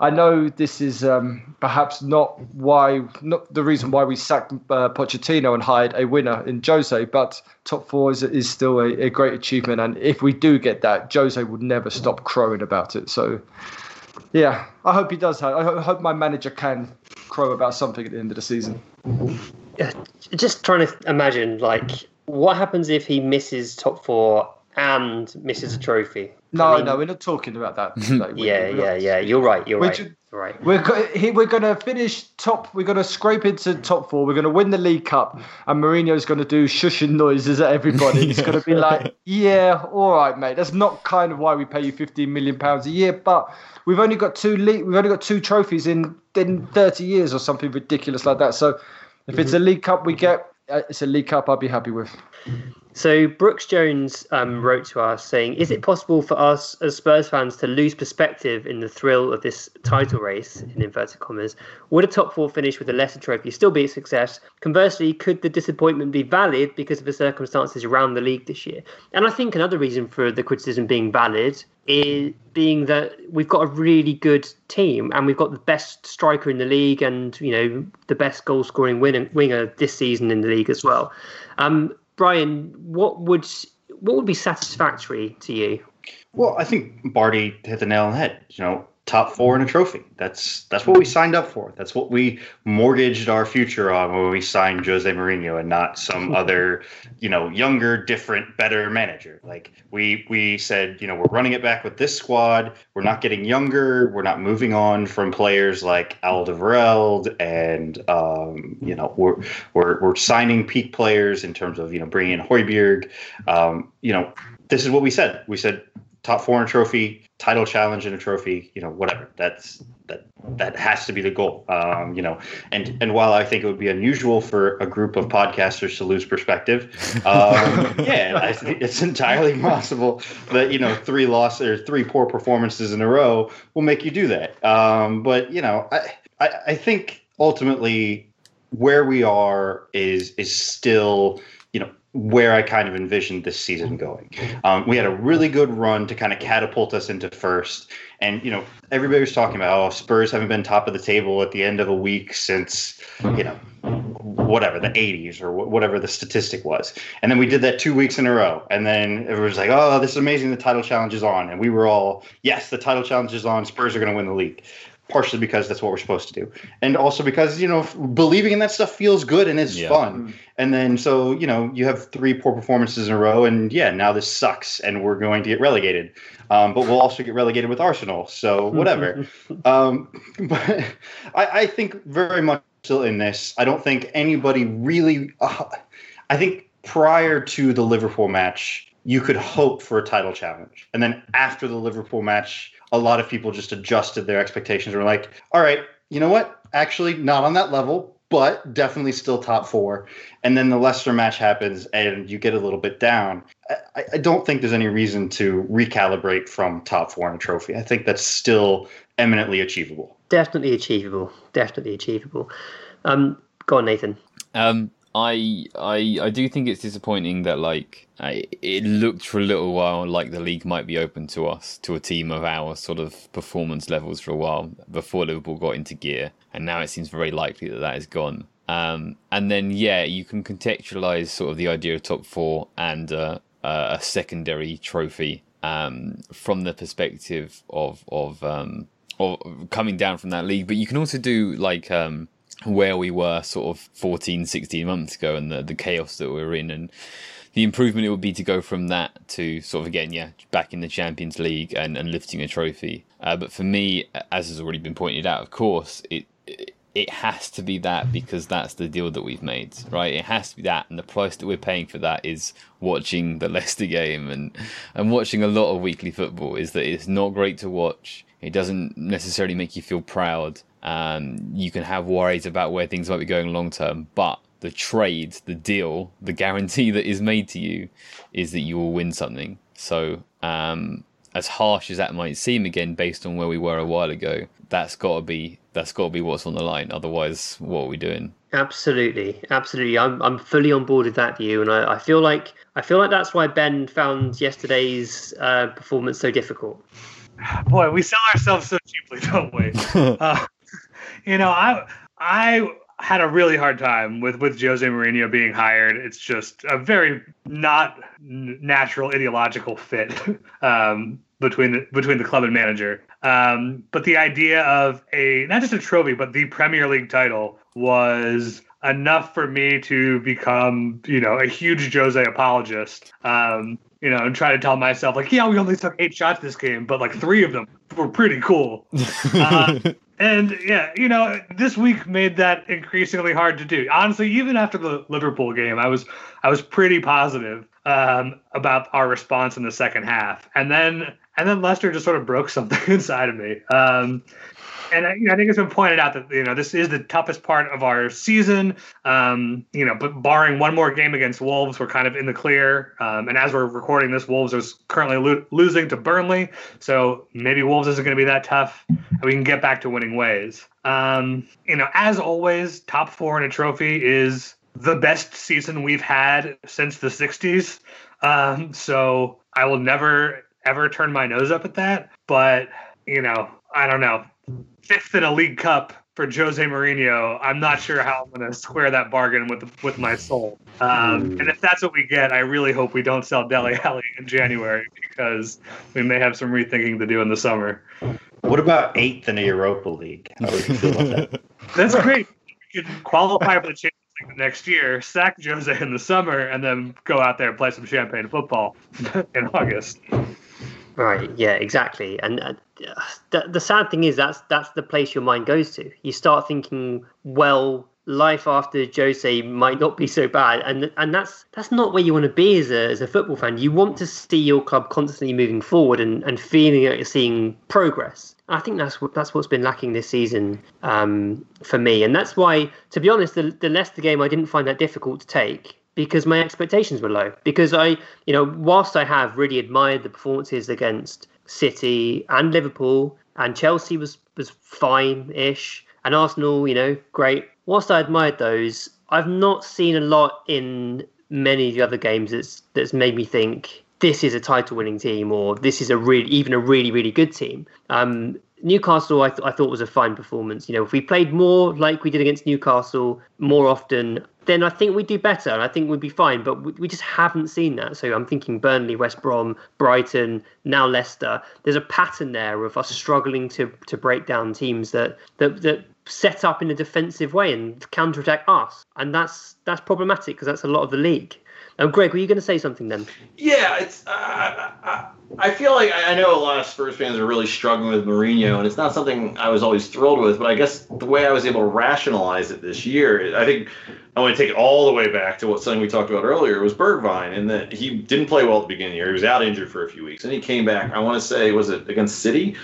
I know this is um, perhaps not why, not the reason why we sacked uh, Pochettino and hired a winner in Jose, but top four is, is still a, a great achievement. And if we do get that, Jose would never stop crowing about it. So, yeah, I hope he does. I hope my manager can crow about something at the end of the season. Yeah, just trying to imagine like what happens if he misses top four and misses a trophy. No, I mean, no, we're not talking about that. (laughs) Like, we- Yeah, yeah, not- yeah. You're right. You're We're right. ju- right. We're go- we're going to finish top. We're going to scrape into top four. We're going to win the League Cup, and Mourinho's going to do shushing noises at everybody. It's (laughs) going to be like, yeah, all right, mate. That's not kind of why we pay you 15 million pounds a year, but we've only got two. Le- we've only got two trophies in in 30 years or something ridiculous like that. So, if it's mm-hmm. a League Cup we get, it's a League Cup I'd be happy with. So Brooks Jones um, wrote to us saying, "Is it possible for us as Spurs fans to lose perspective in the thrill of this title race in inverted commas? Would a top four finish with a lesser trophy still be a success? Conversely, could the disappointment be valid because of the circumstances around the league this year? And I think another reason for the criticism being valid is being that we've got a really good team and we've got the best striker in the league and you know the best goal scoring winner, winger this season in the league as well." Um, Brian, what would what would be satisfactory to you? Well, I think Bardi hit the nail on the head. You know, top four and a trophy. That's that's what we signed up for. That's what we mortgaged our future on when we signed Jose Mourinho and not some (laughs) other, you know, younger, different, better manager. Like we we said, you know, we're running it back with this squad. We're not getting younger. We're not moving on from players like Alderweireld and um, you know, we're we're we're signing peak players in terms of, you know, bringing in Højbjerg. Um, you know, this is what we said. We said top four in trophy, title challenge in a trophy, you know, whatever. That's that that has to be the goal. Um, you know, and and while I think it would be unusual for a group of podcasters to lose perspective, um, (laughs) yeah, I it's entirely possible that you know three loss or three poor performances in a row will make you do that. Um, but you know, I, I I think ultimately where we are is is still you know where I kind of envisioned this season going. Um, we had a really good run to kind of catapult us into first, and you know everybody was talking about oh Spurs haven't been top of the table at the end of a week since you know whatever the 80s or wh- whatever the statistic was, and then we did that two weeks in a row, and then everyone was like oh this is amazing. The title challenge is on, and we were all yes the title challenge is on. Spurs are going to win the league partially because that's what we're supposed to do. And also because you know f- believing in that stuff feels good and is Yeah. fun. And then so you know you have three poor performances in a row and yeah now this sucks and we're going to get relegated. Um, but we'll also get relegated with arsenal so (laughs) whatever. Um, (laughs) but I, I think very much still in this i don't think anybody really uh, i think prior to the liverpool match you could hope for a title challenge. And then after the liverpool match a lot of people just adjusted their expectations and were like all right you know what actually not on that level but definitely still top four and then the leicester match happens and you get a little bit down I, I don't think there's any reason to recalibrate from top four in a trophy i think that's still eminently achievable Definitely achievable. Definitely achievable. Um, go on, Nathan. Um, I I I do think it's disappointing that like I, it looked for a little while like the league might be open to us to a team of our sort of performance levels for a while before Liverpool got into gear, and now it seems very likely that that is gone. Um, and then yeah, you can contextualize sort of the idea of top four and uh, uh, a secondary trophy um, from the perspective of of um, of coming down from that league. But you can also do like um, where we were sort of 14, 16 months ago and the the chaos that we we're in and the improvement it would be to go from that to sort of again, yeah, back in the Champions League and, and lifting a trophy. Uh, but for me, as has already been pointed out, of course, it, it it has to be that because that's the deal that we've made, right? It has to be that, and the price that we're paying for that is watching the (laughs) Leicester game and and watching a lot of weekly football. Is that it's not great to watch. It doesn't necessarily make you feel proud. Um, you can have worries about where things might be going long term, but the trade, the deal, the guarantee (laughs) that is made to you is that you will win something. So, um, as harsh as that might seem, again, based on where we were a while ago, that's got to be that's got to be what's on the line. Otherwise, what are we doing? Absolutely, absolutely. I'm I'm fully on board with that view, and I, I feel like I feel like that's why Ben found yesterday's uh, performance so difficult. Boy, we sell ourselves so cheaply, don't we? (laughs) uh, you know, I I had a really hard time with with Jose Mourinho being hired. It's just a very not natural ideological fit (laughs) um, between the between the club and manager. Um, but the idea of a not just a trophy, but the Premier League title was enough for me to become, you know, a huge Jose apologist. Um, you know, and try to tell myself like, yeah, we only took eight shots this game, but like three of them were pretty cool. (laughs) Uh, and yeah, you know, this week made that increasingly hard to do. Honestly, even after the Liverpool game, I was I was pretty positive um, about our response in the second half, and then and then Leicester just sort of broke something (laughs) inside of me. Um, and I, I, think it's been pointed out that you know this is the toughest part of our season. Um, you know, but barring one more game against Wolves, we're kind of in the clear. Um, and as we're recording this, Wolves is currently lo- losing to Burnley, so maybe Wolves isn't going to be that tough, and we can get back to winning ways. Um, you know, as always, top four in a trophy is the best season we've had since the '60s. Um, so I will never ever turn my nose up at that. But you know, I don't know. Fifth in a League Cup for Jose Mourinho. I'm not sure how I'm going to square that bargain with with my soul. Um, and if that's what we get, I really hope we don't sell Dele Alli in January because we may have some rethinking to do in the summer. What about eighth in the Europa League? How would you feel about that? (laughs) That's great. We could qualify for the Champions League next year, sack Jose in the summer, and then go out there and play some champagne football (laughs) in August. Right. Yeah. Exactly. And uh, the, the sad thing is that's that's the place your mind goes to. You start thinking, well, life after Jose might not be so bad, and and that's that's not where you want to be as a as a football fan. You want to see your club constantly moving forward and, and feeling that you're seeing progress. I think that's what that's what's been lacking this season um, for me, and that's why, to be honest, the the Leicester game I didn't find that difficult to take because my expectations were low. Because I, you know, whilst I have really admired the performances against City and Liverpool, and Chelsea was was fine-ish, and Arsenal, you know, great. Whilst I admired those, I've not seen a lot in many of the other games that's that's made me think this is a title-winning team or this is a really even a really really good team. Um, Newcastle, I, th- I thought was a fine performance. You know, if we played more like we did against Newcastle more often, then I think we'd do better and I think we'd be fine. But we, we just haven't seen that. So I'm thinking Burnley, West Brom, Brighton, now Leicester. There's a pattern there of us struggling to to break down teams that that that set up in a defensive way and counterattack us, and that's that's problematic because that's a lot of the league. Um, Greg, were you going to say something then? Yeah, it's. Uh, I, I feel like I know a lot of Spurs fans are really struggling with Mourinho, and it's not something I was always thrilled with. But I guess the way I was able to rationalize it this year, I think I want to take it all the way back to what something we talked about earlier was Bergwijn, and that he didn't play well at the beginning of the year. He was out injured for a few weeks, and he came back. I want to say was it against City,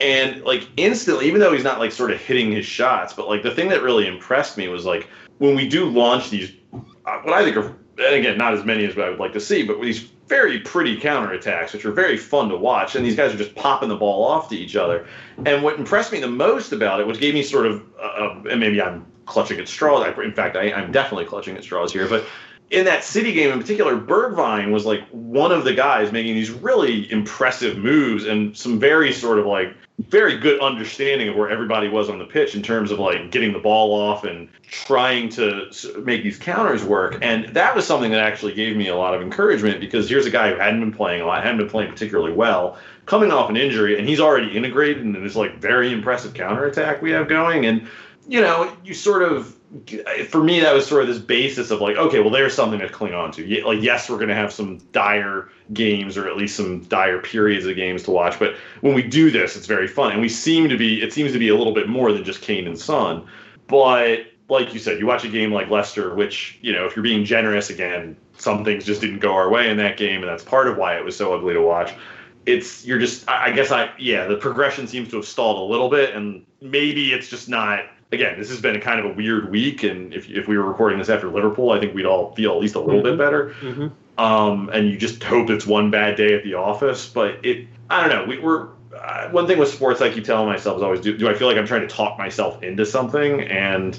and like instantly, even though he's not like sort of hitting his shots, but like the thing that really impressed me was like when we do launch these, uh, what I think are and again, not as many as I would like to see, but these very pretty counterattacks, which are very fun to watch. And these guys are just popping the ball off to each other. And what impressed me the most about it, which gave me sort of, uh, and maybe I'm clutching at straws. In fact, I, I'm definitely clutching at straws here, but in that City game in particular, Bergwijn was like one of the guys making these really impressive moves and some very sort of like very good understanding of where everybody was on the pitch in terms of like getting the ball off and trying to make these counters work. And that was something that actually gave me a lot of encouragement because here's a guy who hadn't been playing a lot, hadn't been playing particularly well, coming off an injury, and he's already integrated into this like very impressive counter attack we have going. And you know, you sort of for me that was sort of this basis of like okay well there's something to cling on to. Like yes we're going to have some dire games or at least some dire periods of games to watch but when we do this it's very fun. And we seem to be it seems to be a little bit more than just kane and son. But like you said you watch a game like leicester which you know if you're being generous again some things just didn't go our way in that game and that's part of why it was so ugly to watch. It's you're just i guess i yeah the progression seems to have stalled a little bit and maybe it's just not again, this has been a kind of a weird week, and if if we were recording this after Liverpool, I think we'd all feel at least a little mm-hmm. bit better. Mm-hmm. Um, and you just hope it's one bad day at the office, but it. I don't know. We, we're uh, one thing with sports I keep telling myself is always do, do I feel like I'm trying to talk myself into something, and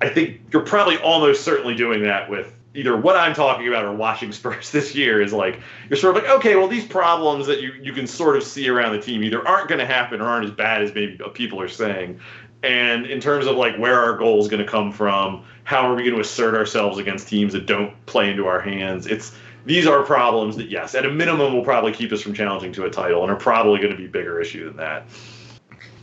I think you're probably almost certainly doing that with either what I'm talking about or watching (laughs) Spurs this year is like you're sort of like okay well these problems that you you can sort of see around the team either aren't going to happen or aren't as bad as maybe people are saying and in terms of like where our goal is going to come from, how are we going to assert ourselves against teams that don't play into our hands? It's these are problems that yes, at a minimum will probably keep us from challenging to a title and are probably going to be a bigger issue than that.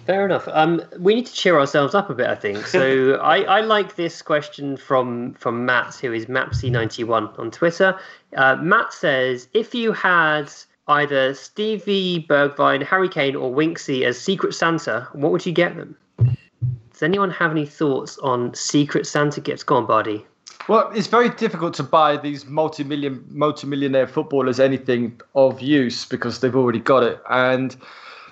Fair enough. Um, we need to cheer ourselves up a bit, I think. So (laughs) I, I like this question from from Matt, who is Mapsy91 on Twitter. Uh, Matt says, if you had either Stevie Bergwijn, Harry Kane, or Winksy as Secret Santa, what would you get them? Does anyone have any thoughts on Secret Santa gifts? Go on. Well, it's very difficult to buy these multi-million, multi-millionaire footballers anything of use because they've already got it. And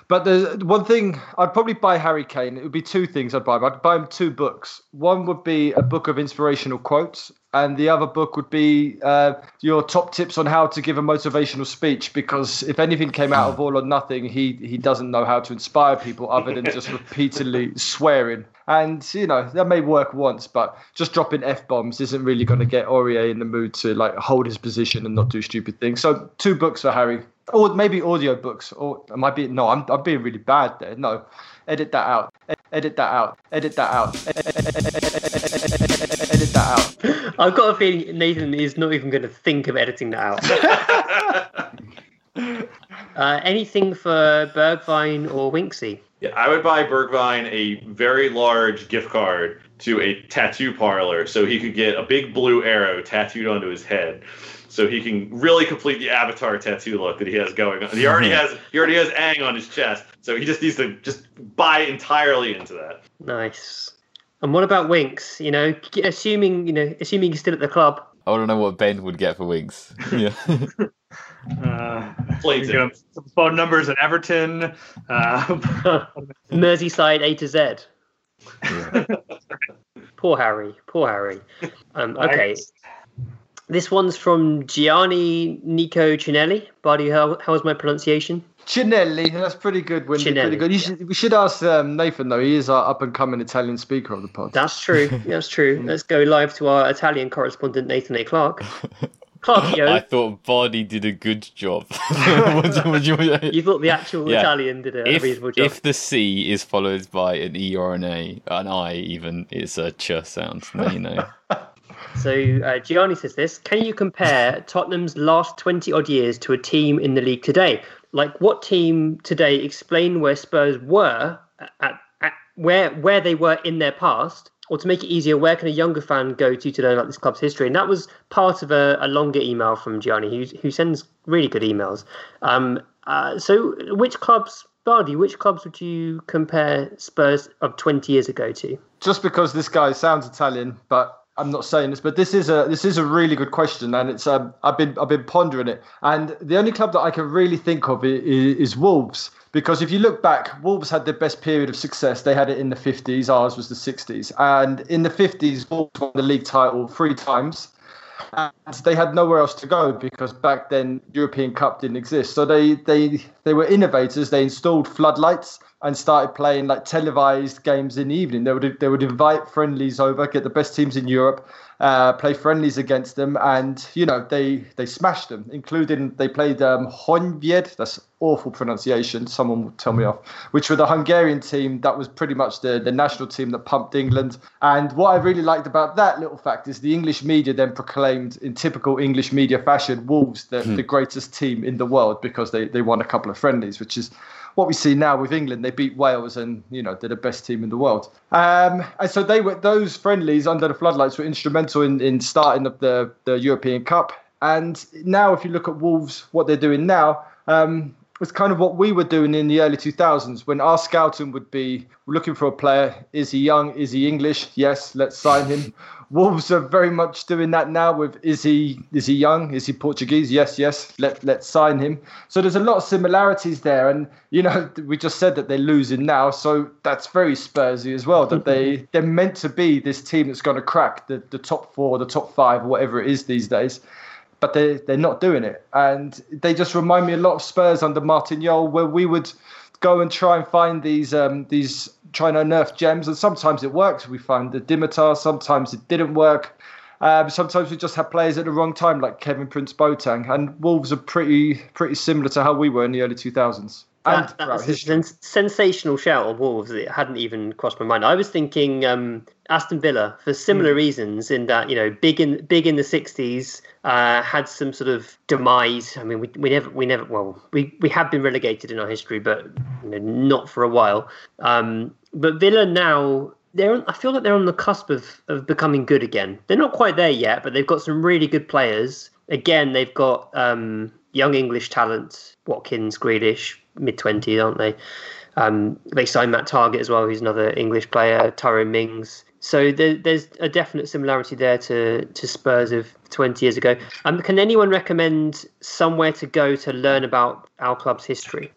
but the one thing I'd probably buy Harry Kane. It would be two things I'd buy him. I'd buy him two books. One would be a book of inspirational quotes, and the other book would be uh, your top tips on how to give a motivational speech. Because if anything came out of All or Nothing, he he doesn't know how to inspire people other than just (laughs) repeatedly swearing. And you know that may work once, but just dropping f bombs isn't really going to get Aurier in the mood to like hold his position and not do stupid things. So two books for Harry, or maybe audio books. Or am I being no? I'm I'm being really bad there. No, edit that out. Edit that out. Edit that out. Edit that out. (laughs) I've got a feeling Nathan is not even going to think of editing that out. (laughs) uh, anything for Bergwijn or Winksy? Yeah, I would buy Bergwijn a very large gift card to a tattoo parlor so he could get a big blue arrow tattooed onto his head. So he can really complete the avatar tattoo look that he has going on. He already has he already has Aang on his chest. So he just needs to just buy entirely into that. Nice. And what about Winks? You know, assuming you know, assuming he's still at the club. I want to know what Ben would get for Winks. (laughs) Yeah. Uh, (laughs) you know, some phone numbers at Everton. Uh, (laughs) Merseyside A to Z. Yeah. poor Harry. Poor Harry. Um, okay. This one's from Gianni Nico Cinelli. Buddy, how, how was my pronunciation? Cinelli, that's pretty good. Wendy, Cinelli, pretty good. You should, we should ask um, Nathan though. He is our up and coming Italian speaker of the pod. That's true. (laughs) That's true. Let's go live to our Italian correspondent Nathan A. Clark. Clarkio. I thought Bardi did a good job. (laughs) you, you, you, thought the actual yeah. Italian did a if, reasonable job. If the C is followed by an E or an A, an I even, it's a ch sound. you know. (laughs) So uh, Gianni says this: Can you compare Tottenham's last twenty odd years to a team in the league today? Like what team today? Explain where Spurs were at, at where where they were in their past, or to make it easier, where can a younger fan go to to learn about this club's history? And that was part of a, a longer email from Gianni, who who sends really good emails. Um, uh, so, which clubs, Bardi, which clubs would you compare Spurs of 20 years ago to? Just because this guy sounds Italian, but I'm not saying this, but this is a this is a really good question, and it's um, I've been I've been pondering it, and the only club that I can really think of is, is Wolves because if you look back, Wolves had their best period of success. They had it in the 50s. Ours was the 60s, and in the 50s, Wolves won the league title three times, and they had nowhere else to go because back then European Cup didn't exist. So they they they were innovators. They installed floodlights and started playing like televised games in the evening. They would they would invite friendlies over, get the best teams in Europe, uh, play friendlies against them, and you know they they smashed them. Including they played um, Honvéd. That's awful pronunciation. Someone will tell me off. Which were the Hungarian team that was pretty much the the national team that pumped England. And what I really liked about that little fact is the English media then proclaimed in typical English media fashion Wolves the, the greatest team in the world because they they won a couple of friendlies, which is what we see now with England. They beat Wales and you know they're the best team in the world. Um, and so they were those friendlies under the floodlights were instrumental in, in starting up the the European Cup. And now, if you look at Wolves, what they're doing now. Um, kind of what we were doing in the early 2000s when our scouting would be looking for a player. Is he young? Is he English? Yes, let's sign him. Wolves are very much doing that now with is he is he young? Is he Portuguese? Yes, yes. Let let's sign him. So there's a lot of similarities there, and you know we just said that they're losing now, so that's very Spursy as well. That they (laughs) they're meant to be this team that's going to crack the the top four, the top five, whatever it is these days but they they're not doing it, and they just remind me a lot of Spurs under Martin Jol, where we would go and try and find these um, these trying to unearth gems, and sometimes it works. We find the Dimitar, sometimes it didn't work. Um, sometimes we just have players at the wrong time, like Kevin Prince Boateng, and Wolves are pretty pretty similar to how we were in the early 2000s. And That, that's a sens- sensational shout of Wolves. It hadn't even crossed my mind. I was thinking um, Aston Villa for similar reasons. In that you know, big in big in the '60s, uh, had some sort of demise. I mean, we, we never we never well we, we have been relegated in our history, but you know, not for a while. Um, but Villa now. They're, I feel like they're on the cusp of, of becoming good again. They're not quite there yet, but they've got some really good players. Again, they've got um, young English talent, Watkins, Grealish, mid twenties, aren't they? Um, they signed Matt Targett as well, who's another English player, Tyrone Mings. So there, there's a definite similarity there to, to Spurs of 20 years ago. Um, can anyone recommend somewhere to go to learn about our club's history?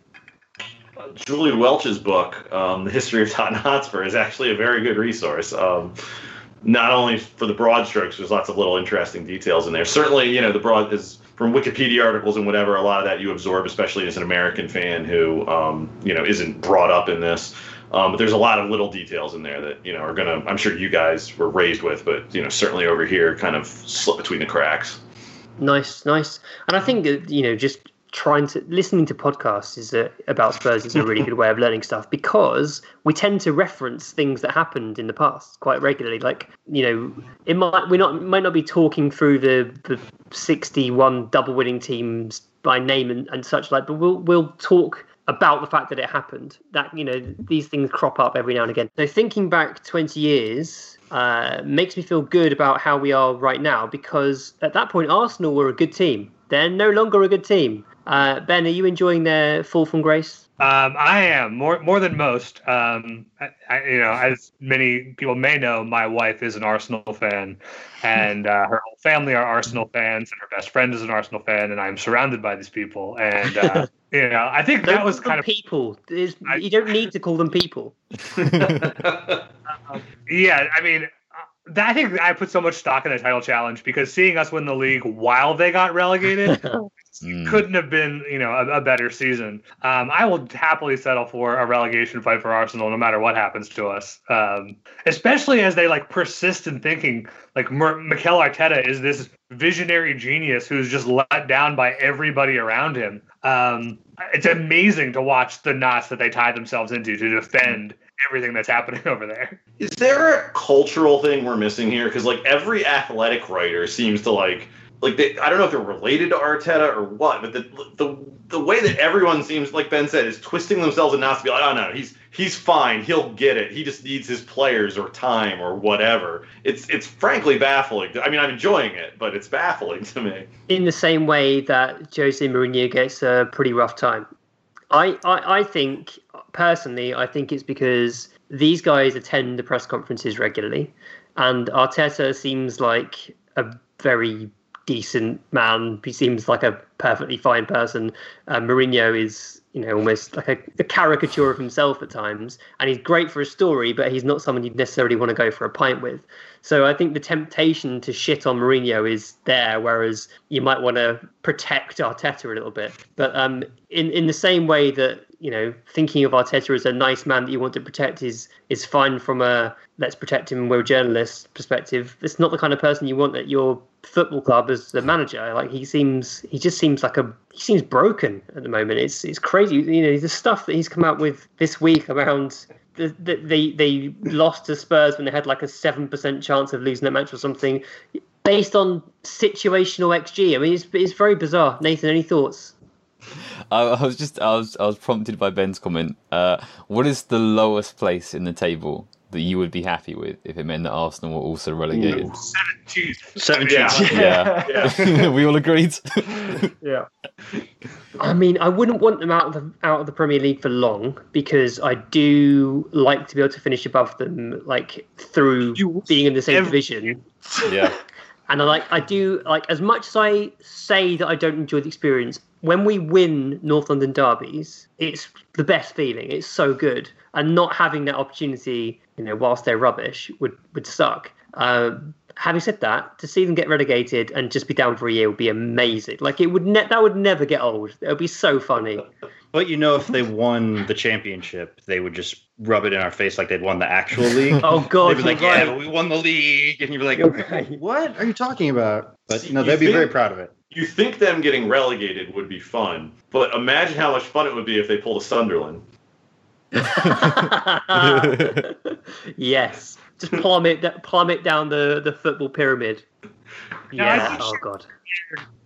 Julian Welch's book, um, The History of Tottenham Hotspur, is actually a very good resource. Um, not only for the broad strokes, there's lots of little interesting details in there. Certainly, you know, the broad is from Wikipedia articles and whatever. A lot of that you absorb, especially as an American fan who, um, you know, isn't brought up in this. Um, but there's a lot of little details in there that you know are gonna. I'm sure you guys were raised with, but you know, certainly over here, kind of slip between the cracks. Nice, nice. And I think you know, just trying to listening to podcasts is a, about Spurs is a really good way of learning stuff because we tend to reference things that happened in the past quite regularly. Like, you know, it might we not might not be talking through the the 61 double winning teams by name and, and such like, but we'll we'll talk about the fact that it happened. That you know these things crop up every now and again. So thinking back 20 years uh, makes me feel good about how we are right now because at that point Arsenal were a good team. They're no longer a good team. Uh, ben, are you enjoying their fall from grace? Um, I am more more than most. Um, I, I, you know, as many people may know, my wife is an Arsenal fan, and uh, her whole family are Arsenal fans, and her best friend is an Arsenal fan, and I'm surrounded by these people. And uh, (laughs) you know, I think Don't that was kind of people. There's- you don't need to call them people. (laughs) yeah. I mean, that, I think I put so much stock in the title challenge because seeing us win the league while they got relegated (laughs) Mm. couldn't have been, you know, a, a better season. Um, I will happily settle for a relegation fight for Arsenal, no matter what happens to us. Um, especially as they like persist in thinking like Mer- Mikel Arteta is this visionary genius who's just let down by everybody around him. Um, it's amazing to watch the knots that they tie themselves into to defend everything that's happening (laughs) over there. Is there a cultural thing we're missing here? Because like every athletic writer seems to like like they, I don't know if they're related to Arteta or what, but the the the way that everyone seems like Ben said is twisting themselves in knots to be like, oh no, he's he's fine, he'll get it. He just needs his players or time or whatever. It's it's frankly baffling. I mean, I'm enjoying it, but it's baffling to me. in the same way that Jose Mourinho gets a pretty rough time. I, I, I think personally, I think it's because these guys attend the press conferences regularly, and Arteta seems like a very decent man. He seems like a perfectly fine person. Uh, Mourinho is, you know, almost like a, a caricature of himself at times, and he's great for a story, but he's not someone you'd necessarily want to go for a pint with. So I think the temptation to shit on Mourinho is there, whereas you might want to protect Arteta a little bit. But um, in in the same way that you know, thinking of Arteta as a nice man that you want to protect is is fine from a let's protect him, we're journalists perspective. It's not the kind of person you want at your football club as the manager. Like he seems, he just seems like a he seems broken at the moment. It's it's crazy. You know, the stuff that he's come out with this week around. The, the, they they lost to Spurs when they had like a seven percent chance of losing that match or something, based on situational xG. I mean, it's it's very bizarre. Nathan, any thoughts? I, I was just I was I was prompted by Ben's comment. Uh, what is the lowest place in the table that you would be happy with if it meant that Arsenal were also relegated? Seventeenth. Seventeenth. Yeah. Yeah, (laughs) (laughs) we all agreed. (laughs) Yeah. I mean, I wouldn't want them out of the out of the Premier League for long because I do like to be able to finish above them, like through You- being in the same every- division. yeah, And I like I do like as much as I say that I don't enjoy the experience. When we win North London derbies, it's the best feeling. It's so good, and not having that opportunity, you know, whilst they're rubbish, would would suck. Um, having said that, to see them get relegated and just be down for a year would be amazing. Like it would ne- that would never get old. It would be so funny. But you know, if they won the championship, they would just rub it in our face like they'd won the actual league. (laughs) Oh God, They'd be like, you're "Yeah, right. but we won the league," and you'd be like, right. "What are you talking about?" But no, You they'd be very proud of it. You think them getting relegated would be fun, but imagine how much fun it would be if they pulled a Sunderland. (laughs) yes, just plummet plummet down the the football pyramid. Yeah, I Yeah. think Oh she- God.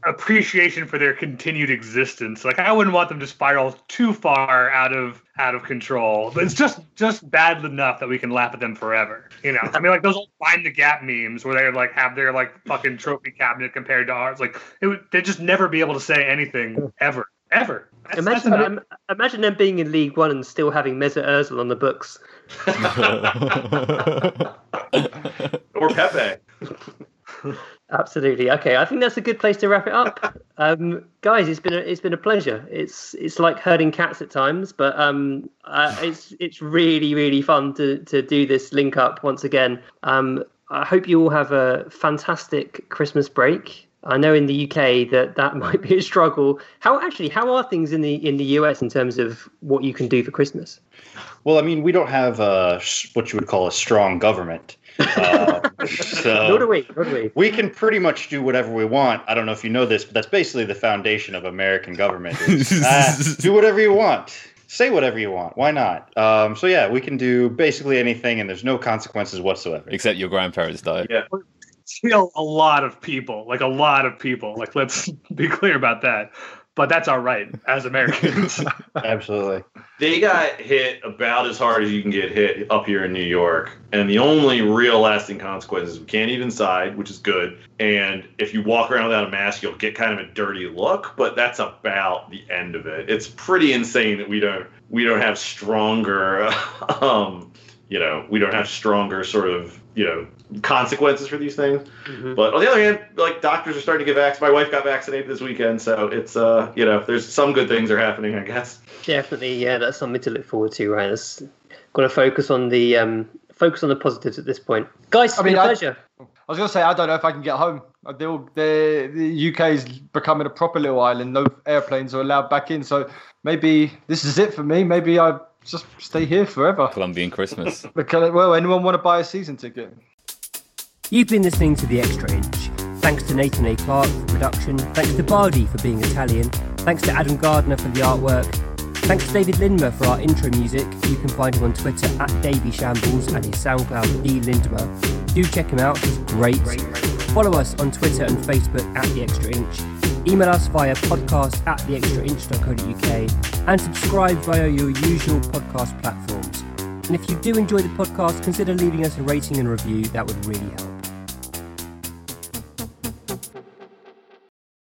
Appreciation for their continued existence. Like I wouldn't want them to spiral too far out of out of control. But it's just just bad enough that we can laugh at them forever. You know, I mean, like those old find the gap memes where they like have their like fucking trophy cabinet compared to ours. Like it would, they'd just never be able to say anything ever, ever. That's, Imagine that's them, imagine them being in League One and still having Mesut Ozil on the books. (laughs) Or Pepe. (laughs) Absolutely. Okay, I think that's a good place to wrap it up. (laughs) Um, guys, it's been a, it's been a pleasure. It's it's like herding cats at times, but um, uh, it's it's really really fun to to do this link up once again. Um, I hope you all have a fantastic Christmas break. I know in the UK that that (laughs) might be a struggle. How actually how are things in the in the US in terms of what you can do for Christmas? Well, I mean, we don't have s- what you would call a strong government. Uh, so Nor do we. Nor we. we can pretty much do whatever we want. I don't know if you know this, but that's basically the foundation of American government. is, (laughs) ah, do whatever you want. Say whatever you want. Why not? Um, so yeah, we can do basically anything, and there's no consequences whatsoever. Except your grandparents died. Yeah. kill a lot of people, like a lot of people. Like let's (laughs) be clear about that. But that's our right as Americans. (laughs) Absolutely. They got hit about as hard as you can get hit up here in New York. And the only real lasting consequence is we can't eat inside, which is good. And if you walk around without a mask, you'll get kind of a dirty look, but that's about the end of it. It's pretty insane that we don't we don't have stronger (laughs) um you know, we don't have stronger sort of, you know, consequences for these things. Mhm. But on the other hand, like doctors are starting to get vaccinated. My wife got vaccinated this weekend, so it's uh, you know, there's some good things are happening, I guess. Definitely, yeah, that's something to look forward to, right? It's got to focus on the um, focus on the positives at this point, guys. It's I mean, been a I- pleasure. I was gonna say I don't know if I can get home. Uh, They're all, they're, the UK is becoming a proper little island. No airplanes are allowed back in. So maybe this is it for me. Maybe I just stay here forever. Colombian Christmas. (laughs) Well, anyone want to buy a season ticket? You've been listening to The Extra Inch. Thanks to Nathan A. Clark for production. Thanks to Bardi for being Italian. Thanks to Adam Gardner for the artwork. Thanks to David Lindmer for our intro music. You can find him on Twitter at Davy Shambles and his SoundCloud D Lindmer. Do check him out, he's great. Follow us on Twitter and Facebook at The Extra Inch. Email us via podcast at theextrainch.co.uk and subscribe via your usual podcast platforms. And if you do enjoy the podcast, consider leaving us a rating and review, that would really help.